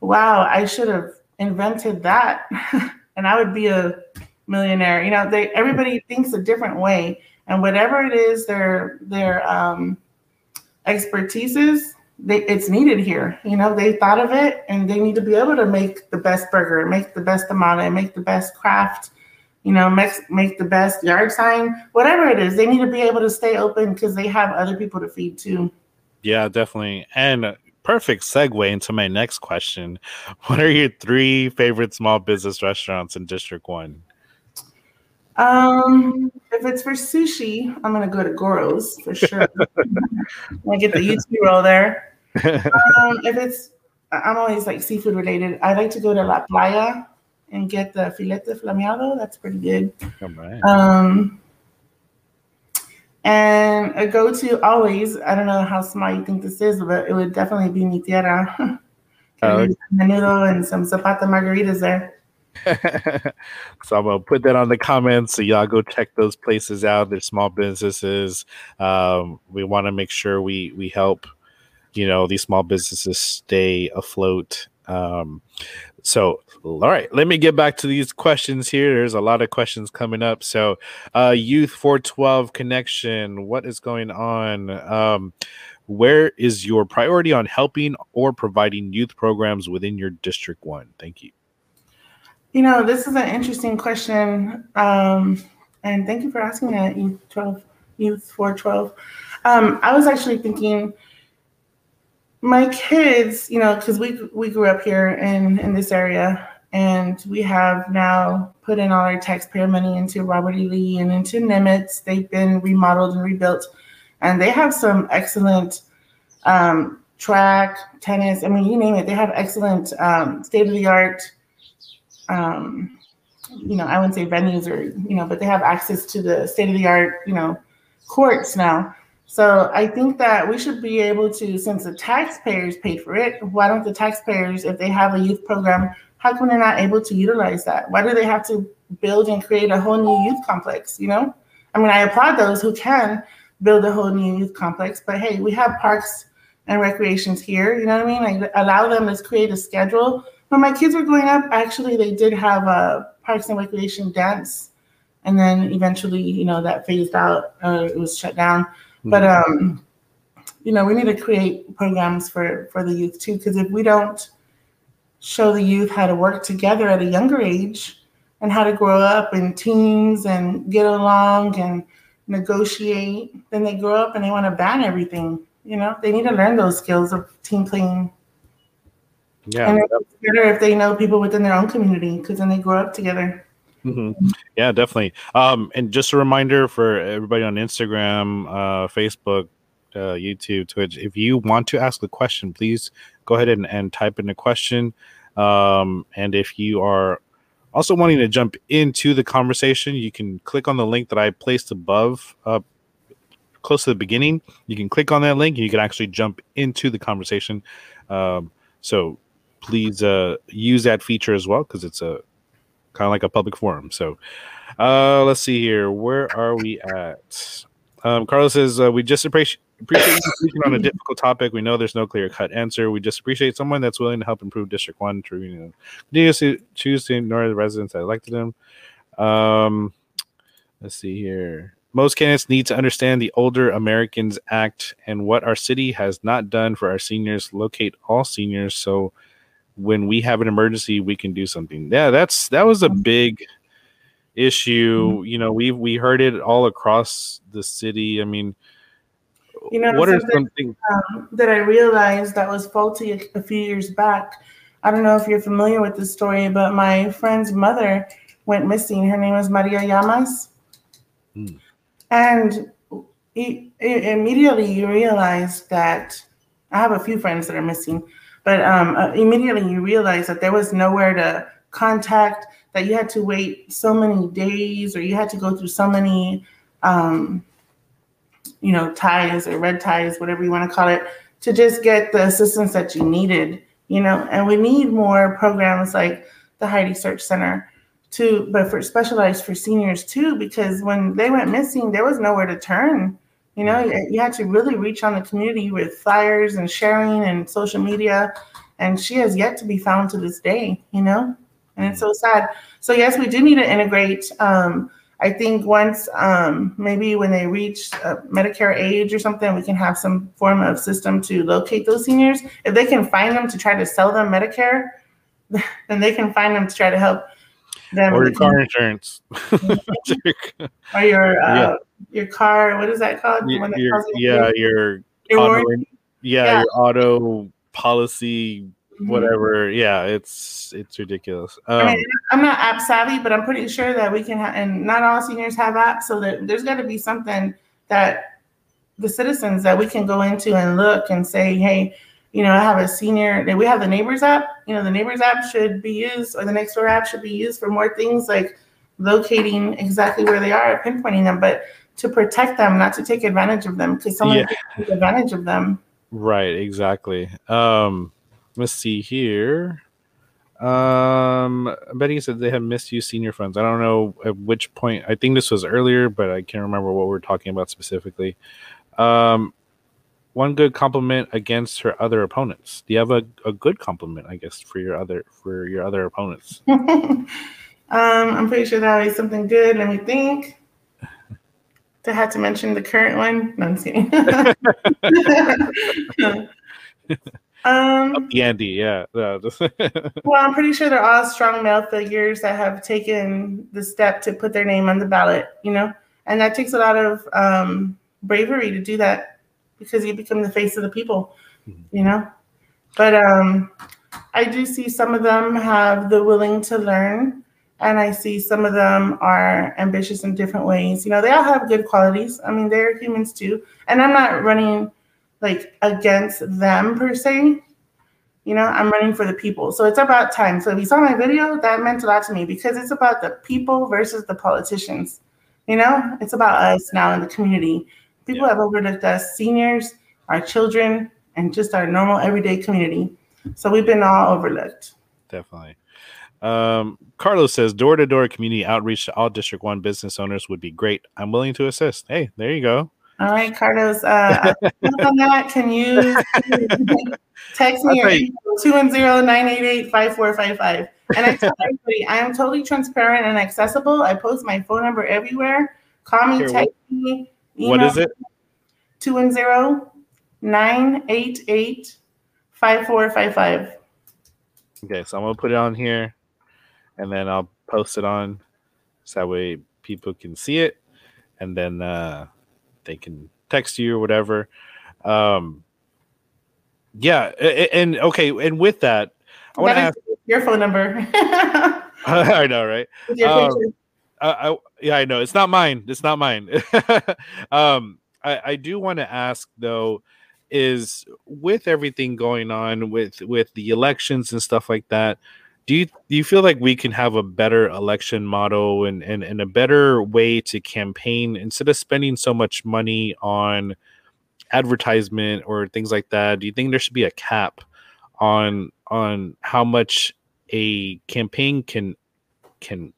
wow, I should have invented that and I would be a millionaire. You know, they everybody thinks a different way, and whatever it is their their um, expertise is, they, it's needed here. You know, they thought of it, and they need to be able to make the best burger, make the best tamale, make the best craft. You know, make make the best yard sign, whatever it is. They need to be able to stay open because they have other people to feed too. Yeah, definitely. And perfect segue into my next question. What are your three favorite small business restaurants in District One? Um, if it's for sushi, I'm gonna go to Goro's for sure. I get the UT roll there. Um, if it's, I'm always like seafood related. I like to go to La Playa and get the filete flameado. That's pretty good. Um, and a go-to always, I don't know how small you think this is, but it would definitely be mi tierra. oh. Menudo and some zapata margaritas there. so I'm gonna put that on the comments so y'all go check those places out. They're small businesses. Um, we want to make sure we we help, you know, these small businesses stay afloat. Um, so all right let me get back to these questions here. There's a lot of questions coming up. So uh youth 412 connection what is going on? Um where is your priority on helping or providing youth programs within your district one? Thank you. You know this is an interesting question um and thank you for asking that youth 12 youth 412 um i was actually thinking my kids, you know, because we we grew up here in in this area, and we have now put in all our taxpayer money into Robert E. Lee and into Nimitz. They've been remodeled and rebuilt, and they have some excellent um, track, tennis. I mean, you name it. They have excellent um, state of the art. Um, you know, I wouldn't say venues or you know, but they have access to the state of the art, you know, courts now. So I think that we should be able to, since the taxpayers paid for it, why don't the taxpayers, if they have a youth program, how come they're not able to utilize that? Why do they have to build and create a whole new youth complex? You know, I mean, I applaud those who can build a whole new youth complex, but hey, we have parks and recreations here. You know what I mean? Like allow them to create a schedule. When my kids were growing up, actually, they did have a parks and recreation dance, and then eventually, you know, that phased out. Uh, it was shut down. But mm-hmm. um, you know, we need to create programs for for the youth too, because if we don't show the youth how to work together at a younger age and how to grow up in teams and get along and negotiate, then they grow up and they want to ban everything. You know, they need to learn those skills of team playing. Yeah, and it's better if they know people within their own community because then they grow up together. Mm-hmm. Yeah, definitely. Um, and just a reminder for everybody on Instagram, uh, Facebook, uh, YouTube, Twitch. If you want to ask a question, please go ahead and, and type in a question. Um, and if you are also wanting to jump into the conversation, you can click on the link that I placed above, uh, close to the beginning. You can click on that link and you can actually jump into the conversation. Um, so please uh, use that feature as well because it's a kind of like a public forum. So uh, let's see here. Where are we at? Um, Carlos says, uh, we just appreciate appreciate you speaking on a difficult topic. We know there's no clear cut answer. We just appreciate someone that's willing to help improve District One. To you know, continues to choose to ignore the residents that elected them. Um, let's see here. Most candidates need to understand the Older Americans Act and what our city has not done for our seniors. Locate all seniors so when we have an emergency, we can do something. Yeah, that's that was a mm-hmm. big issue. Mm-hmm. You know, we we heard it all across the city. I mean, you know, what are something um, that I realized that was faulty a, a, few years back? I don't know if you're familiar with the story, but my friend's mother went missing. Her name was Maria Llamas, mm. and he, immediately you realize that I have a few friends that are missing but um, uh, immediately you realize that there was nowhere to contact, that you had to wait so many days or you had to go through so many, um, you know, ties or red ties, whatever you want to call it, to just get the assistance that you needed, you know. And we need more programs like the Heidi Search Center to, but for specialized for seniors too, because when they went missing, there was nowhere to turn you know, you had to really reach on the community with flyers and sharing and social media. and she has yet to be found to this day. You know, and it's so sad. So yes, we do need to integrate. Um, I think once um, maybe when they reach uh, Medicare age or something, we can have some form of system to locate those seniors. If they can find them to try to sell them Medicare, then they can find them to try to help them. Or your car insurance. or your uh, yeah. your car. What is that called? Your, your, yeah, your, your auto, yeah, yeah, your auto policy Mm-hmm. whatever. Yeah, it's it's ridiculous. Um, I mean, I'm not app savvy, but I'm pretty sure that we can. have, and not all seniors have apps, so that there's got to be something that the citizens that we can go into and look and say, hey, you know, I have a senior. We have the neighbors app. You know, the neighbors app should be used, or the next door app should be used for more things like locating exactly where they are, pinpointing them, but to protect them, not to take advantage of them, because someone yeah. take advantage of them. Right. Exactly. Um, let's see here. Um, Betty said they have misused senior funds. I don't know at which point. I think this was earlier, but I can't remember what we are talking about specifically. Um, one good compliment against her other opponents. Do you have a, a good compliment, I guess, for your other for your other opponents? um, I'm pretty sure that was something good. Let me think. I had to mention the current one. No, I'm kidding. Um, the Andy, yeah. well, I'm pretty sure they're all strong male figures that have taken the step to put their name on the ballot, you know, and that takes a lot of um, bravery to do that because you become the face of the people, mm-hmm. you know. But um, I do see some of them have the willing to learn, and I see some of them are ambitious in different ways. You know, they all have good qualities. I mean, they're humans too, and I'm not running like against them per se. You know, I'm running for the people. So it's about time. So if you saw my video, that meant a lot to me because it's about the people versus the politicians. You know, it's about us now in the community. People yeah. have overlooked us, seniors, our children, and just our normal everyday community. So we've been all overlooked. Definitely. Um, Carlos says door to door community outreach to all District 1 business owners would be great. I'm willing to assist. Hey, there you go. All right, Carlos. Uh, on that, can you text me at 210-988-5455? And I tell everybody, I am totally transparent and accessible. I post my phone number everywhere. Call me, text me. What is it? 210-988-5455. Okay, so I'm gonna put it on here, and then I'll post it on, so that way people can see it, and then. uh they can text you or whatever. Um, yeah, and, and okay, and with that, I want to ask your phone number. I know, right? I, I, yeah, I know. It's not mine. It's not mine. um, I, I do want to ask though, is with everything going on with with the elections and stuff like that, do you do you feel like we can have a better election model and, and, and a better way to campaign instead of spending so much money on advertisement or things like that do you think there should be a cap on on how much a campaign can can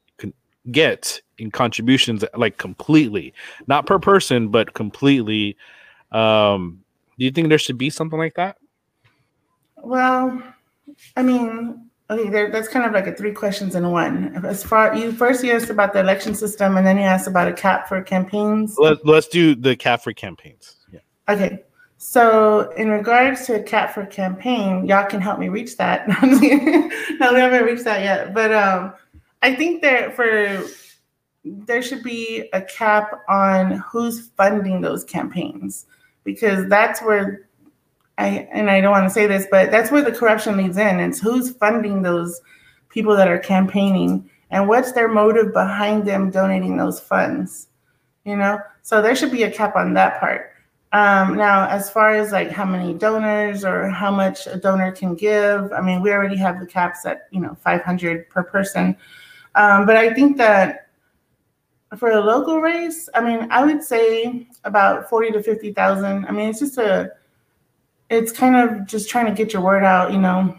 get in contributions like completely not per person but completely um do you think there should be something like that well i mean Okay, there, that's kind of like a three questions in one. As far you first you asked about the election system, and then you asked about a cap for campaigns. Let, let's do the cap for campaigns. Yeah. Okay. So in regards to a cap for campaign, y'all can help me reach that. no, we haven't reached that yet. But um, I think that for there should be a cap on who's funding those campaigns because that's where I and I don't want to say this, but that's where the corruption leads in. It's who's funding those people that are campaigning and what's their motive behind them donating those funds. You know, so there should be a cap on that part. Um, now, as far as like how many donors or how much a donor can give, I mean, we already have the caps at you know 500 per person. Um, but I think that for a local race, I mean, I would say about 40 to 50,000. I mean, it's just a it's kind of just trying to get your word out, you know.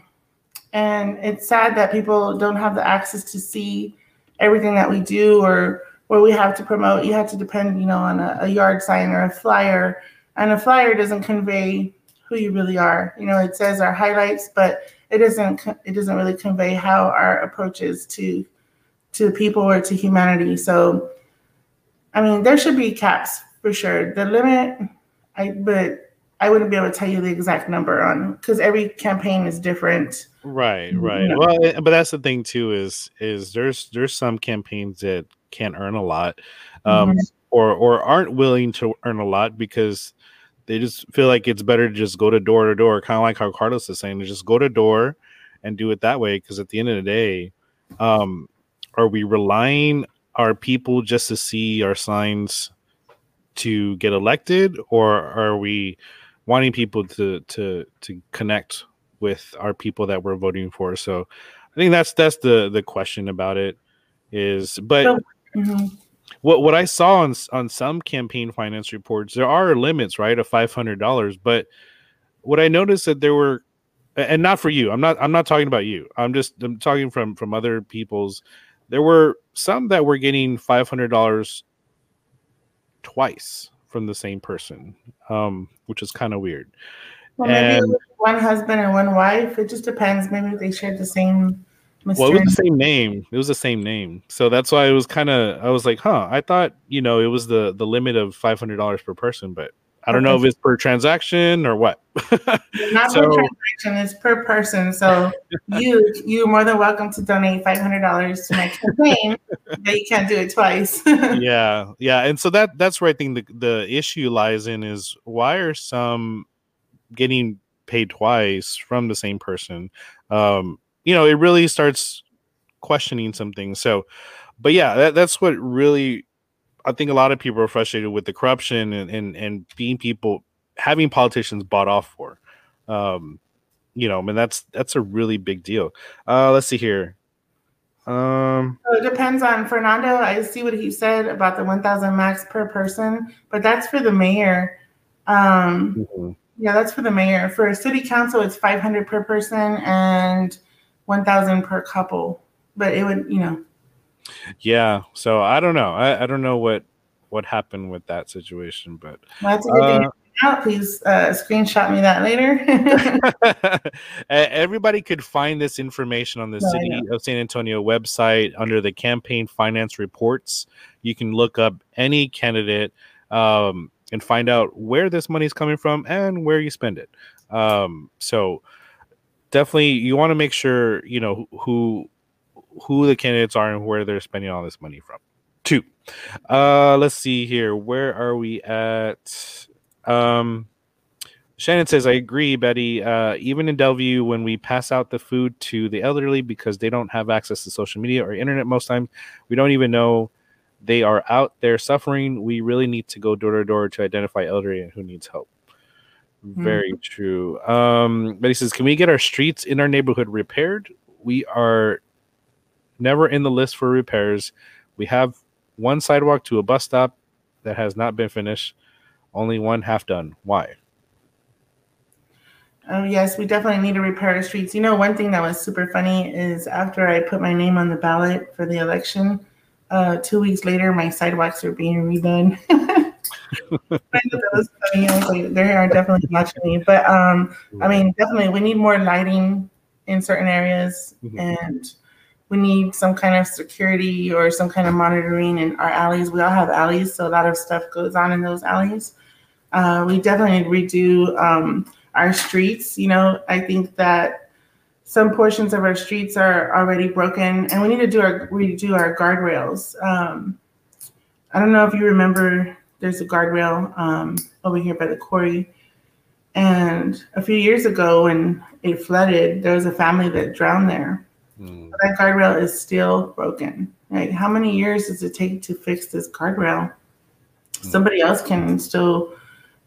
And it's sad that people don't have the access to see everything that we do or where we have to promote. You have to depend, you know, on a, a yard sign or a flyer. And a flyer doesn't convey who you really are. You know, it says our highlights, but it doesn't it doesn't really convey how our approach is to to people or to humanity. So, I mean, there should be caps for sure. The limit, I but I wouldn't be able to tell you the exact number on because every campaign is different. Right, right. Well, eh, but that's the thing too is is there's there's some campaigns that can't earn a lot, um, mm-hmm. or or aren't willing to earn a lot because they just feel like it's better to just go to door to door, kind of like how Carlos is saying, to just go to door and do it that way. Because at the end of the day, um, are we relying our people just to see our signs to get elected, or are we wanting people to to to connect with our people that we're voting for? So, I think that's that's the the question about it is, but. Mm-hmm what what I saw on on some campaign finance reports, there are limits, right, of five hundred dollars. But what I noticed that there were, and not for you, I'm not I'm not talking about you. I'm just I'm talking from from other people's. There were some that were getting five hundred dollars twice from the same person, um, which is kind of weird. Well, maybe and, one husband and one wife. It just depends. Maybe they shared the same. Well, it was the same name. It was the same name, so that's why it was kind of. I was like, huh. I thought you know it was the the limit of five hundred dollars per person, but I don't know if it's per transaction or what. Not so, per transaction; it's per person. So you you're more than welcome to donate five hundred dollars to my campaign, but you can't do it twice. yeah, yeah, and so that that's where I think the the issue lies in is why are some getting paid twice from the same person? Um, you know, it really starts questioning some things. So, but yeah, that, that's what really I think a lot of people are frustrated with the corruption and and, and being people having politicians bought off for. Um, you know, I mean that's that's a really big deal. Uh, let's see here. Um, so it depends on Fernando. I see what he said about the 1,000 max per person, but that's for the mayor. Um, mm-hmm. Yeah, that's for the mayor. For a city council, it's 500 per person, and one thousand per couple, but it would, you know. Yeah, so I don't know. I, I don't know what what happened with that situation, but well, that's a good uh, thing. Out. Please uh, screenshot me that later. Everybody could find this information on the no, City of San Antonio website under the campaign finance reports. You can look up any candidate um, and find out where this money is coming from and where you spend it. Um, so definitely you want to make sure you know who who the candidates are and where they're spending all this money from. Two. Uh let's see here. Where are we at? Um Shannon says, I agree, Betty. Uh, even in Dellview, when we pass out the food to the elderly because they don't have access to social media or internet most times, we don't even know they are out there suffering. We really need to go door to door to identify elderly and who needs help. Very mm-hmm. true. Um, but he says, Can we get our streets in our neighborhood repaired? We are never in the list for repairs. We have one sidewalk to a bus stop that has not been finished, only one half done. Why? Oh, yes, we definitely need to repair our streets. You know, one thing that was super funny is after I put my name on the ballot for the election, uh, two weeks later, my sidewalks are being redone. they are definitely watching me. But um, I mean, definitely, we need more lighting in certain areas, mm-hmm. and we need some kind of security or some kind of monitoring in our alleys. We all have alleys, so a lot of stuff goes on in those alleys. Uh, we definitely need to redo um, our streets. You know, I think that some portions of our streets are already broken, and we need to do our redo our guardrails. Um, I don't know if you remember there's a guardrail um, over here by the quarry. And a few years ago, when it flooded, there was a family that drowned there. Mm. That guardrail is still broken. Like, how many years does it take to fix this guardrail? Mm. Somebody else can still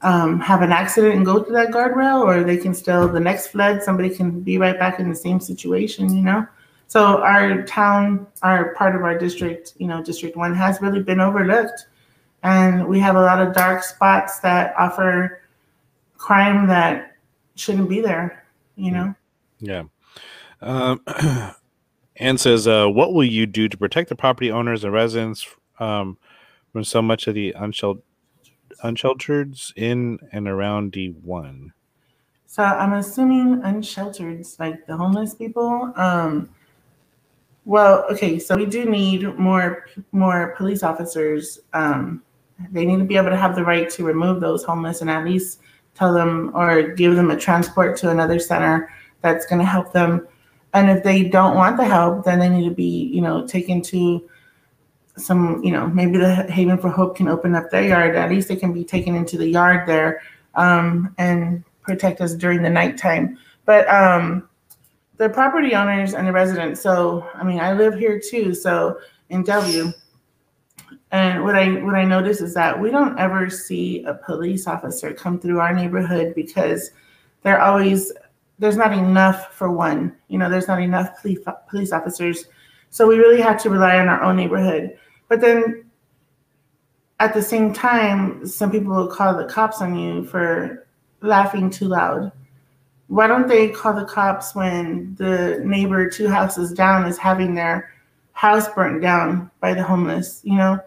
um, have an accident and go through that guardrail, or they can still, the next flood, somebody can be right back in the same situation, you know? So, our town, our part of our district, you know, District 1 has really been overlooked and we have a lot of dark spots that offer crime that shouldn't be there you know yeah um, Anne says, uh, "What will you do to protect the property owners and residents um, from so much of the unsheltered, unsheltered in and around D1?" So I'm assuming unsheltered, like the homeless people. Um, well, okay, so we do need more more police officers. Um, they need to be able to have the right to remove those homeless and at least tell them or give them a transport to another center that's going to help them. And if they don't want the help, then they need to be, you know, taken to some, you know, maybe the Haven for Hope can open up their yard. At least they can be taken into the yard there um, and protect us during the nighttime. But um, the property owners and the residents. So, I mean, I live here too. So in W, and what I what I notice is that we don't ever see a police officer come through our neighborhood because they're always there's not enough for one. You know, there's not enough police police officers. So we really have to rely on our own neighborhood. But then at the same time, some people will call the cops on you for laughing too loud. Why don't they call the cops when the neighbor two houses down is having their house burnt down by the homeless, you know?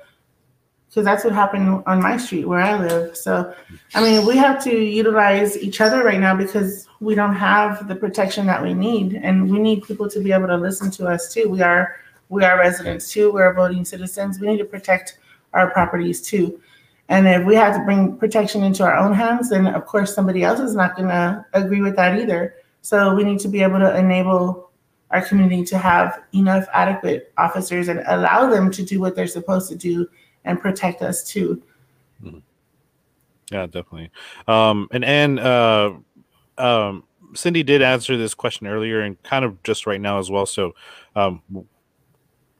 Because that's what happened on my street where I live. So, I mean, we have to utilize each other right now because we don't have the protection that we need, and we need people to be able to listen to us too. We are we are residents too. We're voting citizens. We need to protect our properties too. And if we have to bring protection into our own hands, then of course somebody else is not going to agree with that either. So we need to be able to enable our community to have enough adequate officers and allow them to do what they're supposed to do and protect us too. Mm-hmm. Yeah, definitely. Um, and and uh, um, Cyndi did answer this question earlier and kind of just right now as well. So um,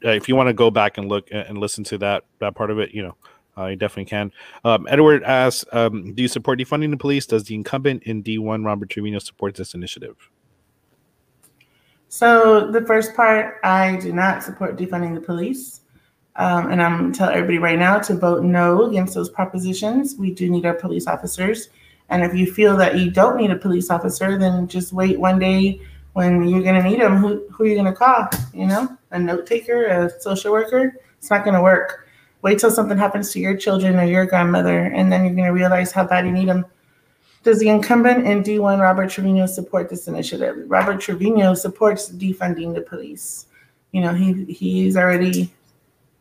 if you want to go back and look and listen to that that part of it, you know, uh, you definitely can. Um, Edward asks, um, "Do you support defunding the police? Does the incumbent in D1, Robert Trevino, support this initiative?" So the first part, I do not support defunding the police, um, and I'm tell everybody right now to vote no against those propositions. We do need our police officers, and if you feel that you don't need a police officer, then just wait one day when you're going to need them. Who who are you going to call? You know, a note taker, a social worker. It's not going to work. Wait till something happens to your children or your grandmother, and then you're going to realize how bad you need them. Does the incumbent in D1, Robert Trevino, support this initiative? Robert Trevino supports defunding the police. You know, he he's already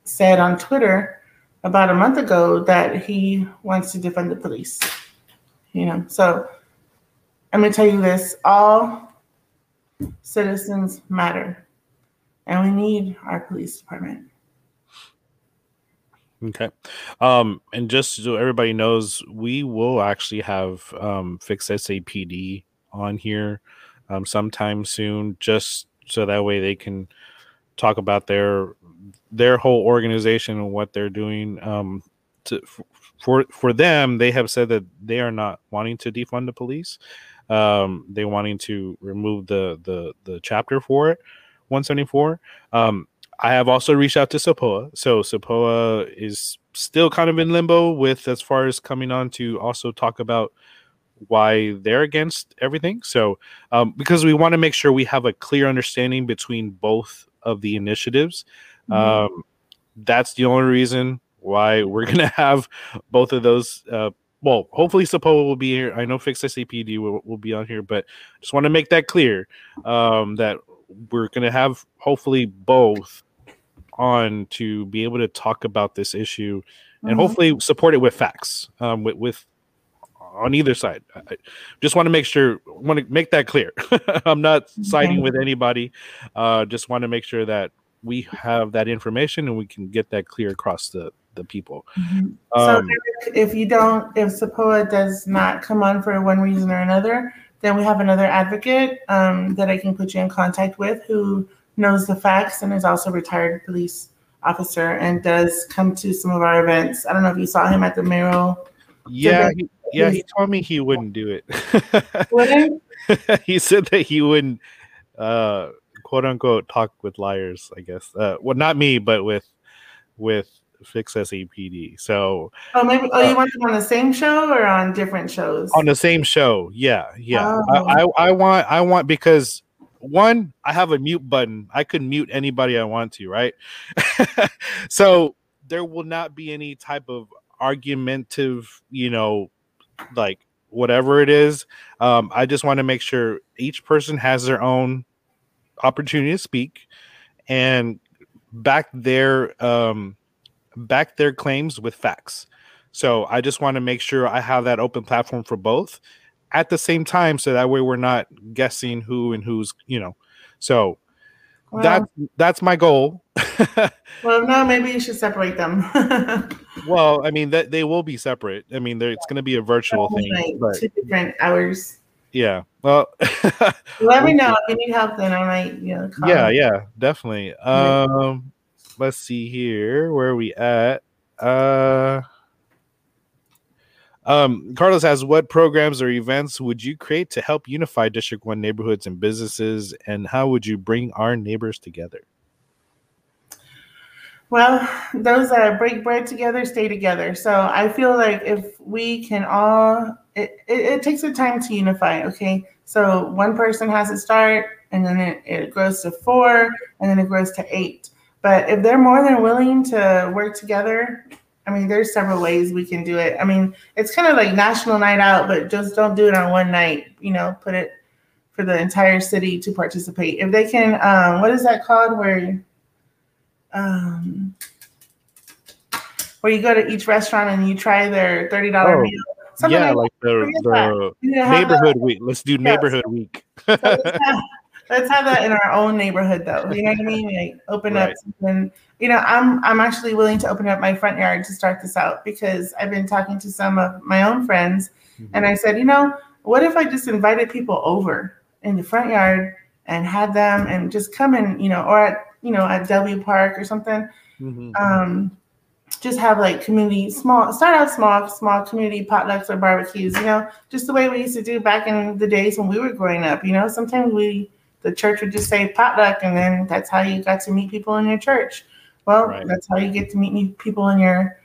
said on Twitter about a month ago that he wants to defund the police. You know, so I'm going to tell you this all citizens matter, and we need our police department. Okay. Um, and just so everybody knows, we will actually have um, Fix SAPD on here um, sometime soon, just so that way they can talk about their their whole organization and what they're doing. Um, to for for them, they have said that they are not wanting to defund the police. Um, they wanting to remove the the the chapter for it, 174. Um, I have also reached out to SAPOA. So SAPOA is still kind of in limbo with as far as coming on to also talk about why they're against everything. So um, because we want to make sure we have a clear understanding between both of the initiatives. Mm-hmm. Um, that's the only reason why we're gonna have both of those. Uh, well, hopefully SAPOA will be here. I know Fix SAPD will, will be on here, but just want to make that clear um, that we're gonna have hopefully both on to be able to talk about this issue and mm-hmm. hopefully support it with facts um, with, with on either side. I just want to make sure, want to make that clear. I'm not okay. siding with anybody. Uh, just want to make sure that we have that information and we can get that clear across the the people. Mm-hmm. Um, so if you don't, if SAPOA does not come on for one reason or another, then we have another advocate um, that I can put you in contact with who knows the facts and is also a retired police officer and does come to some of our events. I don't know if you saw him at the mayoral. Yeah, he, yeah, he told me he wouldn't do it. Wouldn't? he said that he wouldn't, uh, quote unquote, talk with liars. I guess. Uh, well, not me, but with with Fix SAPD. So. Oh, maybe. Oh, you uh, want him on the same show or on different shows? On the same show. Yeah, yeah. Oh. I, I, I want I want because one, I have a mute button. I can mute anybody I want to, right? so there will not be any type of argumentative, you know, like whatever it is. Um, I just want to make sure each person has their own opportunity to speak and back their um, back their claims with facts. So I just want to make sure I have that open platform for both at the same time, so that way we're not guessing who and who's you know. So well, that's that's my goal. well, no, maybe you should separate them. well, I mean that they will be separate. I mean, it's going to be a virtual thing, like but, two different hours. Yeah. Well, let me know if you need help. Then I might, you know. Call. Yeah, yeah, definitely. Um, let's see here. Where are we at? Uh. Um, Carlos asks, what programs or events would you create to help unify District 1 neighborhoods and businesses, and how would you bring our neighbors together? Well, those that break bread together stay together. So I feel like if we can all, it, it, it takes a time to unify, okay? So one person has to start, and then it, it grows to four, and then it grows to eight. But if they're more than willing to work together, I mean, there's several ways we can do it. I mean, it's kind of like national night out, but just don't do it on one night. You know, put it for the entire city to participate. If they can, um, what is that called? Where, um, where you go to each restaurant and you try their thirty dollar oh, meal. Something yeah, like, like the, the neighborhood week. Let's do neighborhood week. so let's have that in our own neighborhood though. You know what I mean? Like open right. up something. You know, I'm I'm actually willing to open up my front yard to start this out because I've been talking to some of my own friends mm-hmm. and I said, you know, what if I just invited people over in the front yard and had them and just come in, you know, or at you know at W Park or something. Mm-hmm. Um, just have like community small start out small small community potlucks or barbecues you know just the way we used to do back in the days when we were growing up you know sometimes we the church would just say potluck, and then that's how you got to meet people in your church. Well, right. that's how you get to meet people in your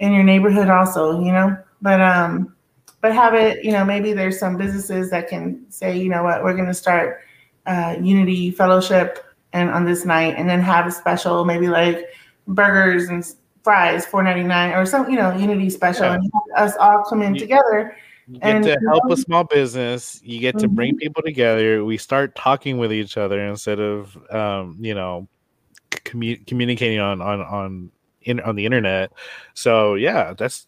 in your neighborhood, also. You know, but um, but have it. You know, maybe there's some businesses that can say, you know what, we're going to start uh, Unity Fellowship and on this night, and then have a special, maybe like burgers and fries, four ninety nine, or some, you know, Unity special, yeah. and us all come in together you get and, to help know, a small business. You get to mm-hmm. bring people together. We start talking with each other instead of, um, you know, commu- communicating on on on in on the internet. So yeah, that's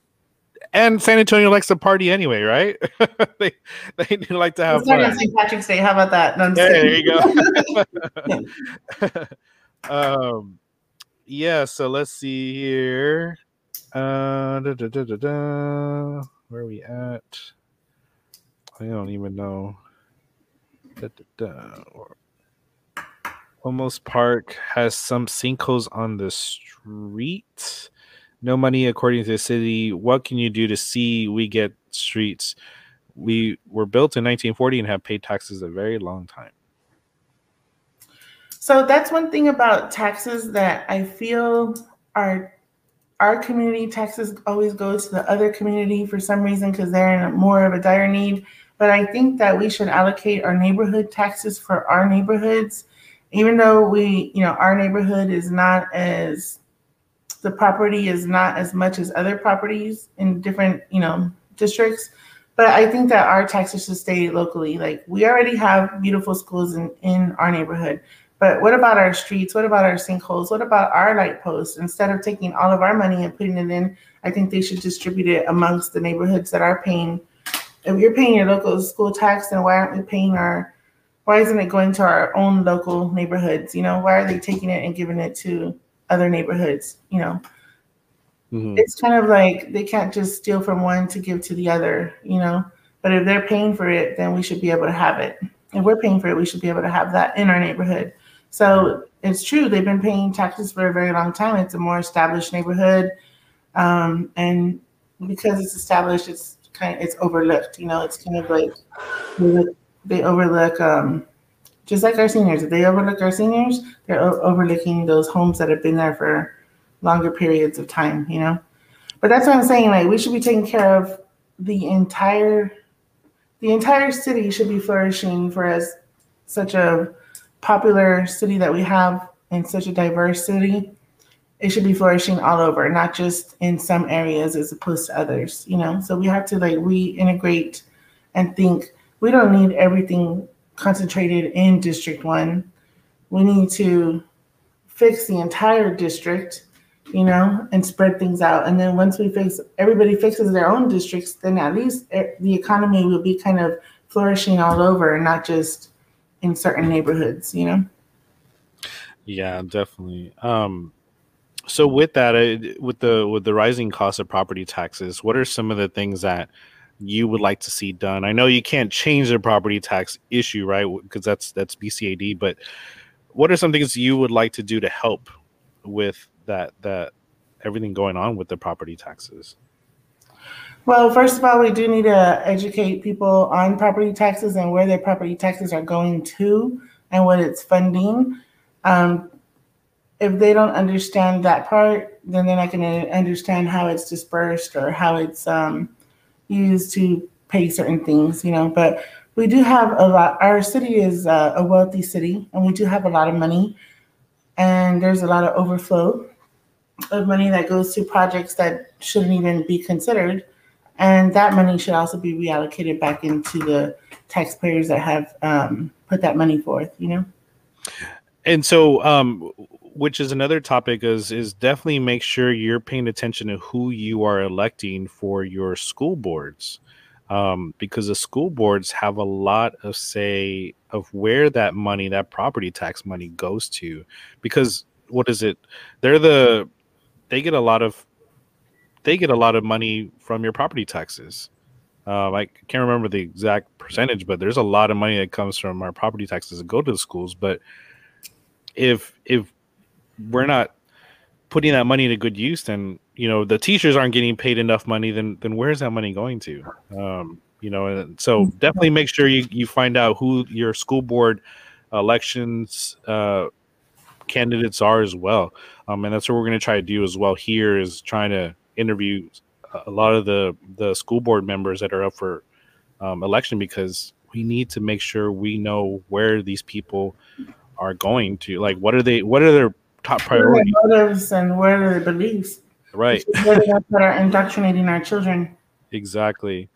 and San Antonio likes to party anyway, right? they they do like to have fun. St. Patrick's Day. How about that? No, yeah, there you go. um, yeah. So let's see here. Uh, da, da, da, where are we at? I don't even know. Olmos Park has some sinkholes on the street. No money, according to the city. What can you do to see we get streets? We were built in 1940 and have paid taxes a very long time. So that's one thing about taxes that I feel are our community taxes always go to the other community for some reason because they're in more of a dire need. But I think that we should allocate our neighborhood taxes for our neighborhoods, even though we, you know, our neighborhood is not as the property is not as much as other properties in different, you know, districts. But I think that our taxes should stay locally. Like we already have beautiful schools in, in our neighborhood. But what about our streets? What about our sinkholes? What about our light posts? Instead of taking all of our money and putting it in, I think they should distribute it amongst the neighborhoods that are paying. If you're paying your local school tax, then why aren't we paying our? Why isn't it going to our own local neighborhoods? You know, why are they taking it and giving it to other neighborhoods? You know, mm-hmm. it's kind of like they can't just steal from one to give to the other. You know, but if they're paying for it, then we should be able to have it. If we're paying for it, we should be able to have that in our neighborhood. So it's true, they've been paying taxes for a very long time. It's a more established neighborhood. Um, and because it's established, it's kind of, it's overlooked, you know, it's kind of like they overlook, um, just like our seniors. If they overlook our seniors, they're o- overlooking those homes that have been there for longer periods of time, you know? But that's what I'm saying. Like we should be taking care of the entire, the entire city should be flourishing for us such a popular city that we have in such a diverse city, it should be flourishing all over, not just in some areas as opposed to others, you know? So we have to like reintegrate and think we don't need everything concentrated in District 1. We need to fix the entire district, you know, and spread things out. And then once we fix, everybody fixes their own districts, then at least eh, the economy will be kind of flourishing all over and not just in certain neighborhoods, you know? Yeah, definitely. Um, so with that, uh, with the with the rising cost of property taxes, what are some of the things that you would like to see done? I know you can't change the property tax issue, right? Because that's that's BCAD, but what are some things you would like to do to help with that that everything going on with the property taxes? Well, first of all, we do need to educate people on property taxes and where their property taxes are going to and what it's funding. Um, if they don't understand that part, then they're not going to understand how it's dispersed or how it's um, used to pay certain things, you know. But we do have a lot. Our city is uh, a wealthy city, and we do have a lot of money, and there's a lot of overflow of money that goes to projects that shouldn't even be considered, and that money should also be reallocated back into the taxpayers that have um, put that money forth. You know. And so, um, which is another topic is is definitely make sure you're paying attention to who you are electing for your school boards um, because the school boards have a lot of say of where that money, that property tax money, goes to. Because what is it? They're the they get a lot of they get a lot of money from your property taxes. Um, I can't remember the exact percentage, but there's a lot of money that comes from our property taxes that go to the schools. But if if we're not putting that money to good use, then you know the teachers aren't getting paid enough money. Then then where's that money going to? Um, you know, and so mm-hmm. definitely make sure you you find out who your school board elections uh, candidates are as well. Um, and that's what we're going to try to do as well. Here is trying to interview a lot of the the school board members that are up for um, election because we need to make sure we know where these people are going to. Like, what are they? What are their top priority. motives and what are their beliefs. Right. that are indoctrinating our children. Exactly.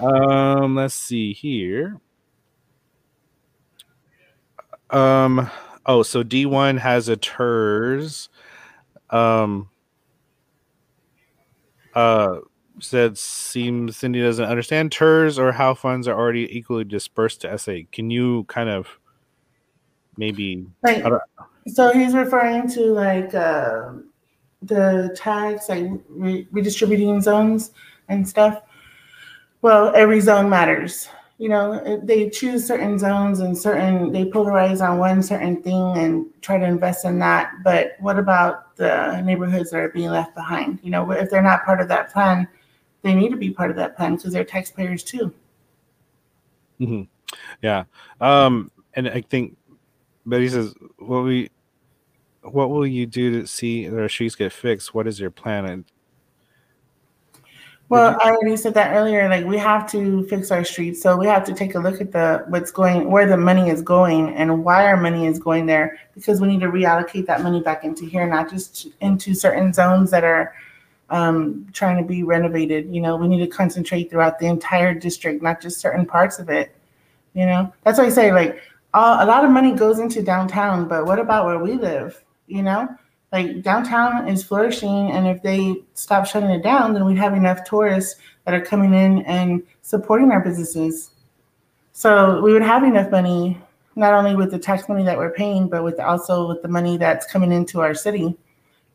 Um, let's see here. Um, oh, so D1 has a TIRZ. Um, uh, said seems Cyndi doesn't understand TIRZ or how funds are already equally dispersed to SA. Can you kind of maybe? Right. So he's referring to like uh, the tags, like re- redistributing zones and stuff. Well, every zone matters. You know, they choose certain zones and certain, they polarize on one certain thing and try to invest in that. But what about the neighborhoods that are being left behind? You know, if they're not part of that plan, they need to be part of that plan because they're taxpayers too. Mm-hmm. Yeah. Um, and I think Betty says, what we, what will you do to see their streets get fixed? What is your plan? And well, I already said that earlier. Like we have to fix our streets, so we have to take a look at the what's going, where the money is going, and why our money is going there. Because we need to reallocate that money back into here, not just into certain zones that are um, trying to be renovated. You know, we need to concentrate throughout the entire district, not just certain parts of it. You know, that's why I say like a lot of money goes into downtown, but what about where we live? you know like downtown is flourishing and if they stop shutting it down then we'd have enough tourists that are coming in and supporting our businesses. So we would have enough money not only with the tax money that we're paying but with also with the money that's coming into our city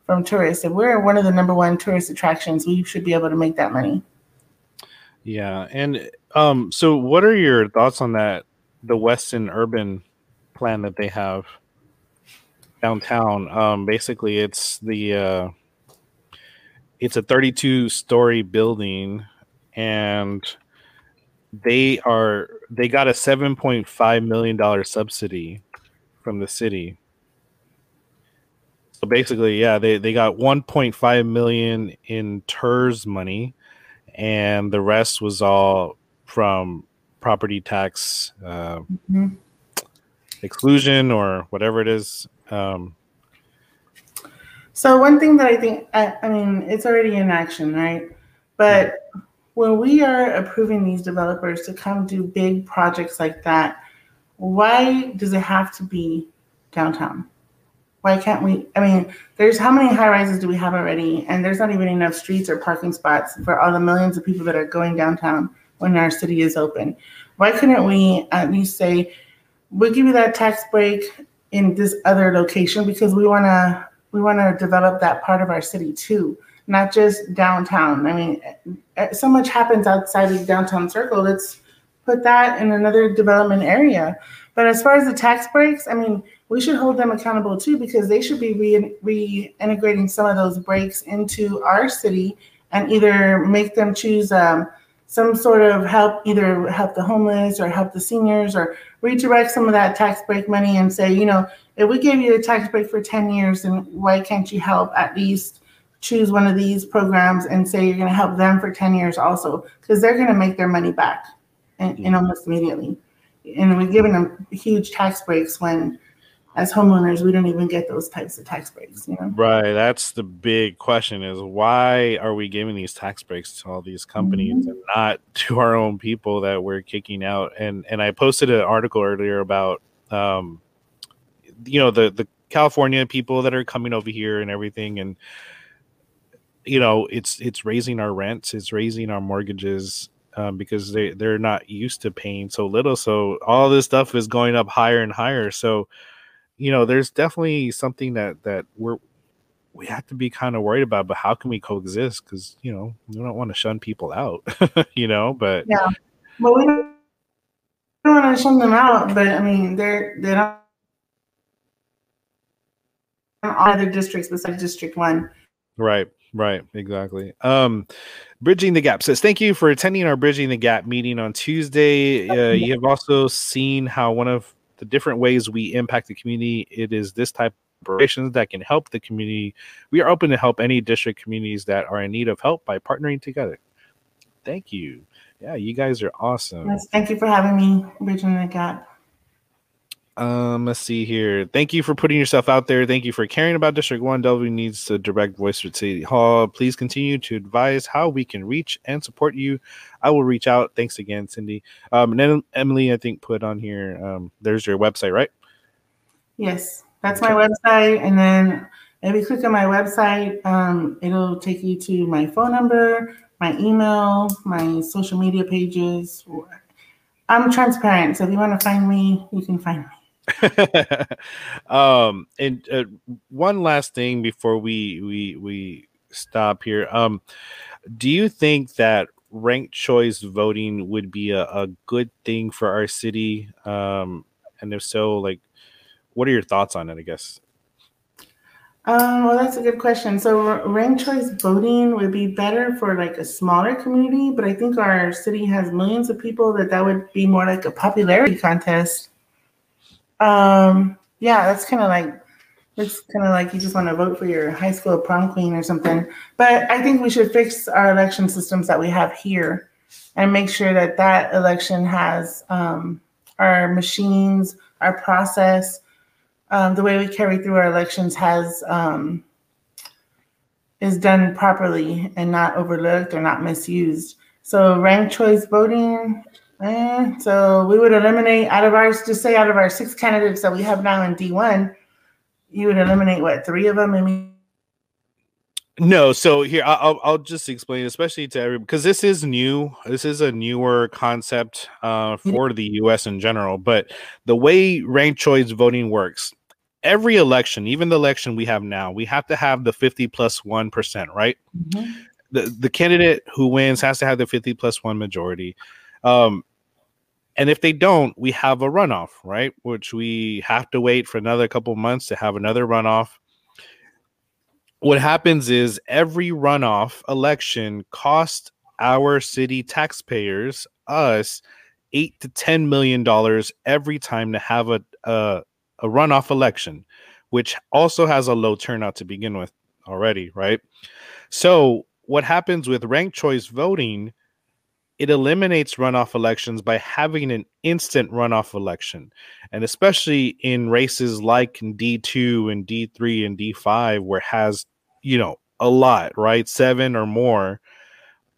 from tourists. If we're one of the number one tourist attractions we should be able to make that money. Yeah and um so what are your thoughts on that the Weston Urban plan that they have downtown. Um, basically, it's the uh, it's a 32 story building, and they are they got a 7.5 million dollar subsidy from the city. So basically, yeah, they, they got 1.5 million in TIRZ money, and the rest was all from property tax uh, mm-hmm. exclusion or whatever it is. Um, so one thing that I think, I, I, mean, it's already in action, right? But when we are approving these developers to come do big projects like that, why does it have to be downtown? Why can't we? I mean, there's how many high rises do we have already? And there's not even enough streets or parking spots for all the millions of people that are going downtown when our city is open. Why couldn't we at least say, we'll give you that tax break in this other location because we want to we want to develop that part of our city too, not just downtown. I mean, eh, so much happens outside of downtown circle. Let's put that in another development area. But as far as the tax breaks, I mean, we should hold them accountable too because they should be re- reintegrating some of those breaks into our city and either make them choose um, some sort of help, either help the homeless or help the seniors or redirect some of that tax break money and say, you know, if we gave you a tax break for 10 years, then why can't you help at least choose one of these programs and say you're going to help them for 10 years also? Because they're going to make their money back and, and mm. almost immediately. And we're giving them huge tax breaks when as homeowners, we don't even get those types of tax breaks, you know? Right. That's the big question is why are we giving these tax breaks to all these companies mm-hmm. and not to our own people that we're kicking out? And and I posted an article earlier about um you know the the California people that are coming over here and everything and you know it's it's raising our rents, it's raising our mortgages um, because they they're not used to paying so little. So all this stuff is going up higher and higher. So you know, there's definitely something that that we're we have to be kind of worried about. But how can we coexist? Because you know, we don't want to shun people out. you know, but yeah, but we don't, want to shun them out. But I mean, they're they don't other districts besides District One. Right. Right, exactly. Um, Bridging the Gap says, Thank you for attending our Bridging the Gap meeting on Tuesday. Uh, you have also seen how one of the different ways we impact the community. It is this type of operations that can help the community. We are open to help any district communities that are in need of help by partnering together. Thank you. Yeah, you guys are awesome. Yes, thank you for having me, Bridging the Gap. Um, let's see here. Thank you for putting yourself out there. Thank you for caring about District 1. W needs a direct voice for City Hall. Please continue to advise how we can reach and support you. I will reach out. Thanks again, Cyndi. Um, and then Emily, I think, put on here, um, there's your website, right? Yes, that's my website. And then if you click on my website, um, it'll take you to my phone number, my email, my social media pages. I'm transparent. So if you want to find me, you can find me. um, and uh, one last thing before we we we stop here. Um, do you think that ranked choice voting would be a, a good thing for our city? Um, and if so, like, what are your thoughts on it? I guess. Um, well, that's a good question. So, ranked choice voting would be better for like a smaller community, but I think our city has millions of people that that would be more like a popularity contest um, yeah, that's kind of like it's kind of like you just want to vote for your high school prom queen or something. But I think we should fix our election systems that we have here and make sure that that election has um, our machines, our process, um, the way we carry through our elections has um, is done properly and not overlooked or not misused. So ranked choice voting Eh, so we would eliminate out of our, just say out of our six candidates that we have now in D1, you would eliminate what, three of them? I mean, no, so here I'll I'll just explain, especially to everyone, because this is new. This is a newer concept uh, for the U.S. in general. But the way ranked choice voting works, every election, even the election we have now, we have to have the fifty plus one percent, right? Mm-hmm. The the candidate who wins has to have the fifty plus one majority. Um, and if they don't, we have a runoff, right? Which we have to wait for another couple months to have another runoff. What happens is every runoff election costs our city taxpayers, us, eight to ten million dollars every time to have a, a a runoff election, which also has a low turnout to begin with already, right? So what happens with ranked choice voting it eliminates runoff elections by having an instant runoff election. And especially in races like D2 and D3 and D5, where has, you know, a lot, right? Seven or more.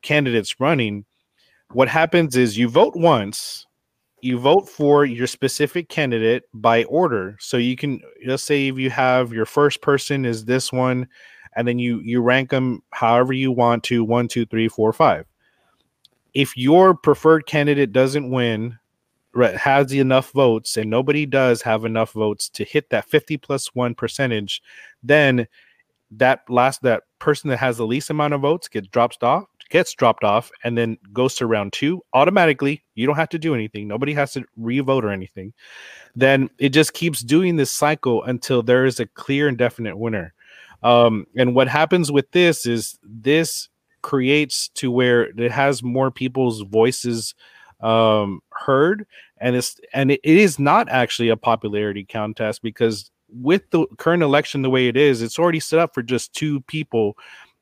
candidates running, what happens is you vote once, you vote for your specific candidate by order. So you can let's say if you have your first person is this one, and then you you rank them however you want to one, two, three, four, five. If your preferred candidate doesn't win, has enough votes, and nobody does have enough votes to hit that 50 plus one percentage, then that last that person that has the least amount of votes gets dropped off gets dropped off and then goes to round two automatically. You don't have to do anything. Nobody has to re-vote or anything. Then it just keeps doing this cycle until there is a clear and definite winner. Um, and what happens with this is this creates to where it has more people's voices um, heard and it's and it, is not actually a popularity contest because with the current election the way it is, it's already set up for just two people.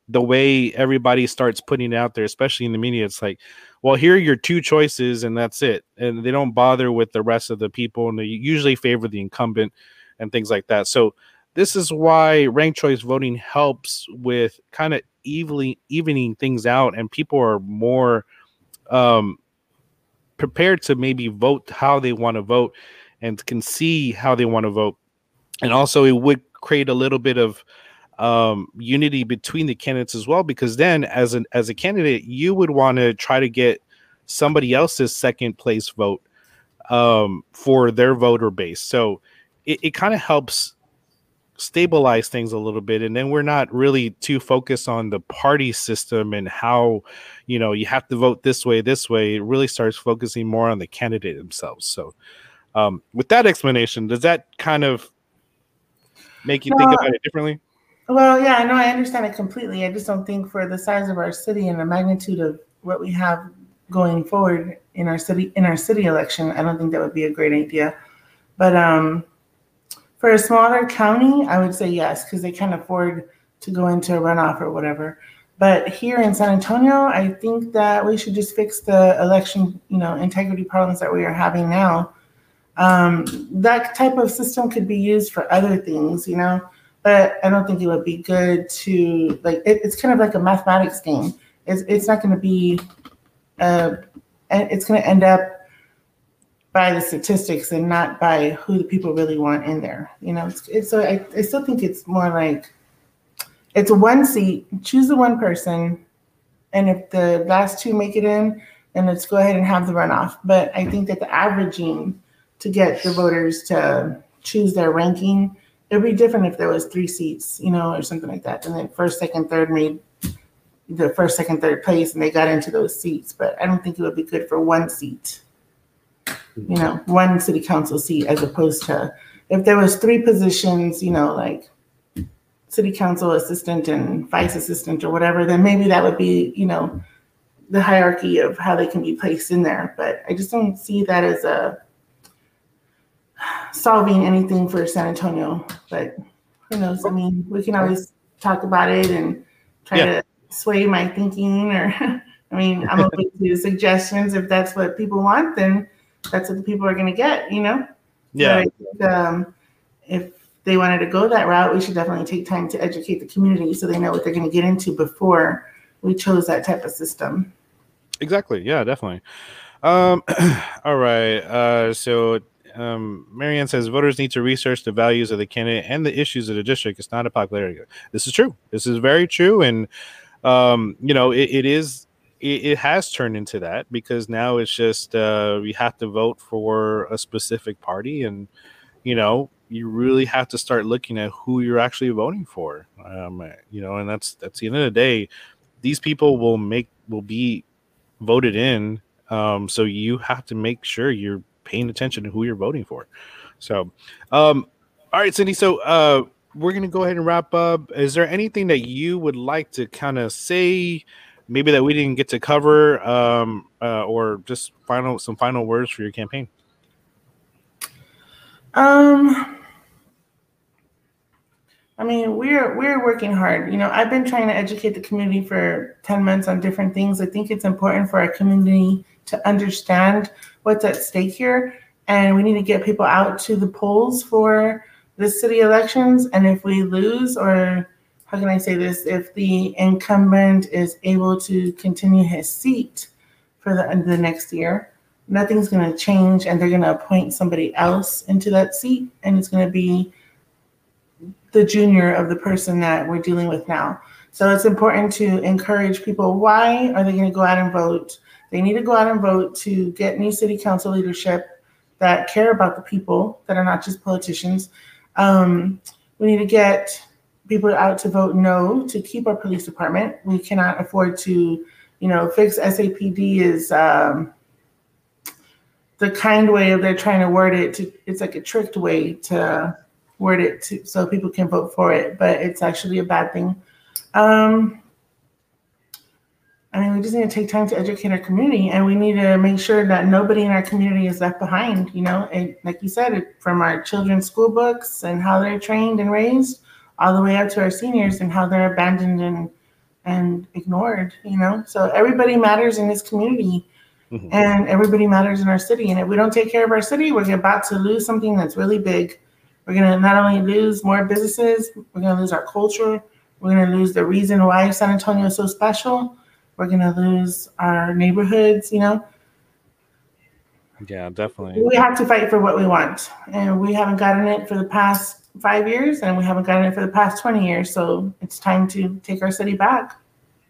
The way everybody starts putting it out there, especially in the media, it's like, well, here are your two choices, and that's it. And they don't bother with the rest of the people, and they usually favor the incumbent and things like that. So this is why ranked choice voting helps with kind of evenly evening things out, and people are more um, prepared to maybe vote how they want to vote and can see how they want to vote. And also it would create a little bit of um, unity between the candidates as well because then as an as a candidate you would want to try to get somebody else's second place vote um, for their voter base. So it, it kind of helps stabilize things a little bit and then we're not really too focused on the party system and how you know you have to vote this way this way it really starts focusing more on the candidate themselves so um, with that explanation does that kind of make you think about it differently? Well, yeah, I know I understand it completely. I just don't think for the size of our city and the magnitude of what we have going forward in our city in our city election, I don't think that would be a great idea. But um, for a smaller county, I would say yes because they can't afford to go into a runoff or whatever. But here in San Antonio, I think that we should just fix the election, you know, integrity problems that we are having now um, that type of system could be used for other things, you know, but I don't think it would be good to like. It, it's kind of like a mathematics game. It's it's not going to be, uh, it's going to end up by the statistics and not by who the people really want in there. You know, it's, it's so I, I still think it's more like it's one seat. Choose the one person, and if the last two make it in, then let's go ahead and have the runoff. But I think that the averaging to get the voters to choose their ranking. It would be different if there was three seats, you know, or something like that. And then first, second, third made the first, second, third place, and they got into those seats. But I don't think it would be good for one seat, you know, one city council seat, as opposed to if there was three positions, you know, like city council assistant and vice assistant or whatever, then maybe that would be, you know, the hierarchy of how they can be placed in there. But I just don't see that as a solving anything for San Antonio, but who knows? I mean, we can always talk about it and try yeah. to sway my thinking or I mean, I'm open to suggestions. If that's what people want, then that's what the people are going to get, you know? Yeah. Think, um, if they wanted to go that route, we should definitely take time to educate the community so they know what they're going to get into before we chose that type of system. Exactly. Yeah, definitely. Um, all right. Uh, so um, Marianne says voters need to research the values of the candidate and the issues of the district. It's not a popularity. This is true. This is very true, and um, you know it, it is. It, it, has turned into that because now it's just uh, you have to vote for a specific party, and you know you really have to start looking at who you're actually voting for. Um, you know, and that's that's the end of the day. These people will make will be voted in. Um, so you have to make sure you're paying attention to who you're voting for. So, um, all right, Cyndi. So, uh, we're gonna go ahead and wrap up. Is there anything that you would like to kind of say, maybe that we didn't get to cover, um, uh, or just final some final words for your campaign? Um, I mean, we're we're working hard. You know, I've been trying to educate the community for 10 months on different things. I think it's important for our community to understand what's at stake here. And we need to get people out to the polls for the city elections. And if we lose or how can I say this? If the incumbent is able to continue his seat for the, the next year, nothing's going to change and they're going to appoint somebody else into that seat and it's going to be the junior of the person that we're dealing with now. So it's important to encourage people. Why are they going to go out and vote? They need to go out and vote to get new city council leadership that care about the people, that are not just politicians. Um, we need to get people out to vote no to keep our police department. We cannot afford to, you know, fix SAPD is um, the kind way of they're trying to word it. To, it's like a tricked way to word it to, so people can vote for it, but it's actually a bad thing. Um, I mean, we just need to take time to educate our community, and we need to make sure that nobody in our community is left behind. You know, and like you said, from our children's school books and how they're trained and raised, all the way up to our seniors and how they're abandoned and and ignored. You know, so everybody matters in this community, mm-hmm. and everybody matters in our city. And if we don't take care of our city, we're about to lose something that's really big. We're gonna not only lose more businesses, we're gonna lose our culture we're going to lose the reason why San Antonio is so special. We're going to lose our neighborhoods, you know. Yeah, definitely. We have to fight for what we want. And we haven't gotten it for the past five years, and we haven't gotten it for the past 20 years. So it's time to take our city back.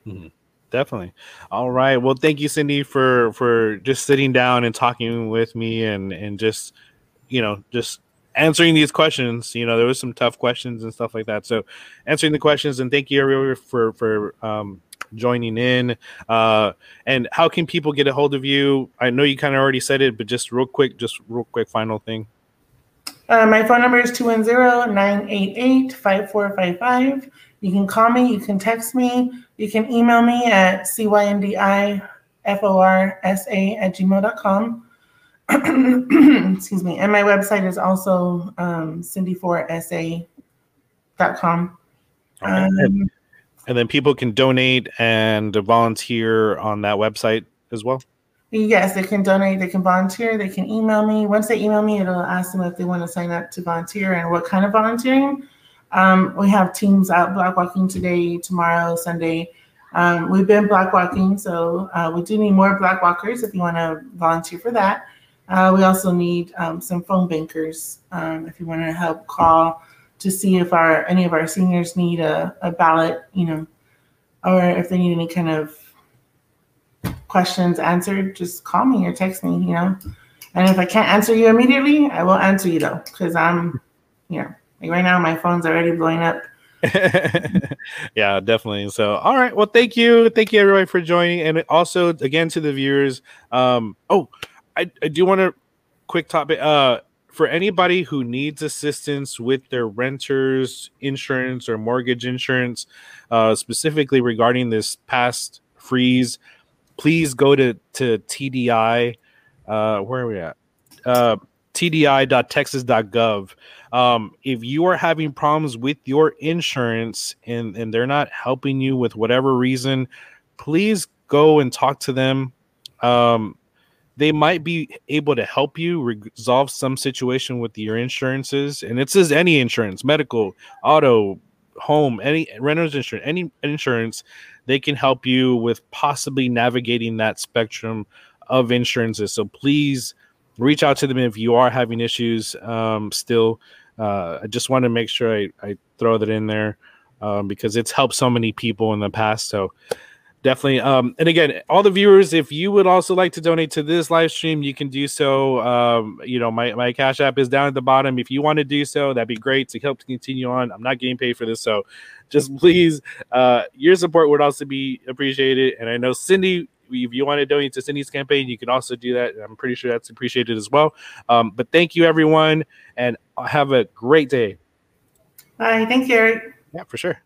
Mm-hmm. Definitely. All right. Well, thank you, Cyndi, for for just sitting down and talking with me and and just you know just answering these questions. You know, there was some tough questions and stuff like that. So answering the questions and thank you everyone for for um, joining in. Uh, and how can people get a hold of you? I know you kind of already said it, but just real quick, just real quick, final thing. Uh, my phone number is 210-988-5455. You can call me, you can text me, you can email me at cyndiforsa at gmail.com. excuse me. And my website is also um, cyndi4sa.com. Okay. Um, and then people can donate and volunteer on that website as well. Yes, they can donate, they can volunteer, they can email me. Once they email me, it'll ask them if they want to sign up to volunteer and what kind of volunteering. Um, we have teams out block walking today, tomorrow, Sunday. Um, we've been block walking, so uh, we do need more block walkers if you want to volunteer for that. Uh, we also need um, some phone bankers um, if you want to help call to see if our any of our seniors need a, a ballot, you know, or if they need any kind of questions answered, just call me or text me, you know. And if I can't answer you immediately, I will answer you though, because I'm, you know, like right now my phone's already blowing up. yeah, definitely. So, all right. Well, thank you, thank you everybody for joining, and also again to the viewers. Um, oh, I, I do want to quick topic. Uh, for anybody who needs assistance with their renters insurance or mortgage insurance, uh, specifically regarding this past freeze, please go to to TDI. Uh, where are we at? Uh, TDI.texas.gov. Um, if you are having problems with your insurance and and they're not helping you with whatever reason, please go and talk to them. Um, they might be able to help you resolve some situation with your insurances. And it says any insurance, medical, auto, home, any renter's insurance, any insurance, they can help you with possibly navigating that spectrum of insurances. So please reach out to them if you are having issues um, still. Uh, I just want to make sure I, I throw that in there um, because it's helped so many people in the past. So definitely um and again all the viewers if you would also like to donate to this live stream you can do so um you know my, my cash app is down at the bottom. If you want to do so that'd be great to help to continue on. I'm not getting paid for this so just please uh your support would also be appreciated. And i know cyndi if you want to donate to cyndi's campaign you can also do that. I'm pretty sure that's appreciated as well. Um but thank you everyone and have a great day. Bye. Thank you eric. Yeah for sure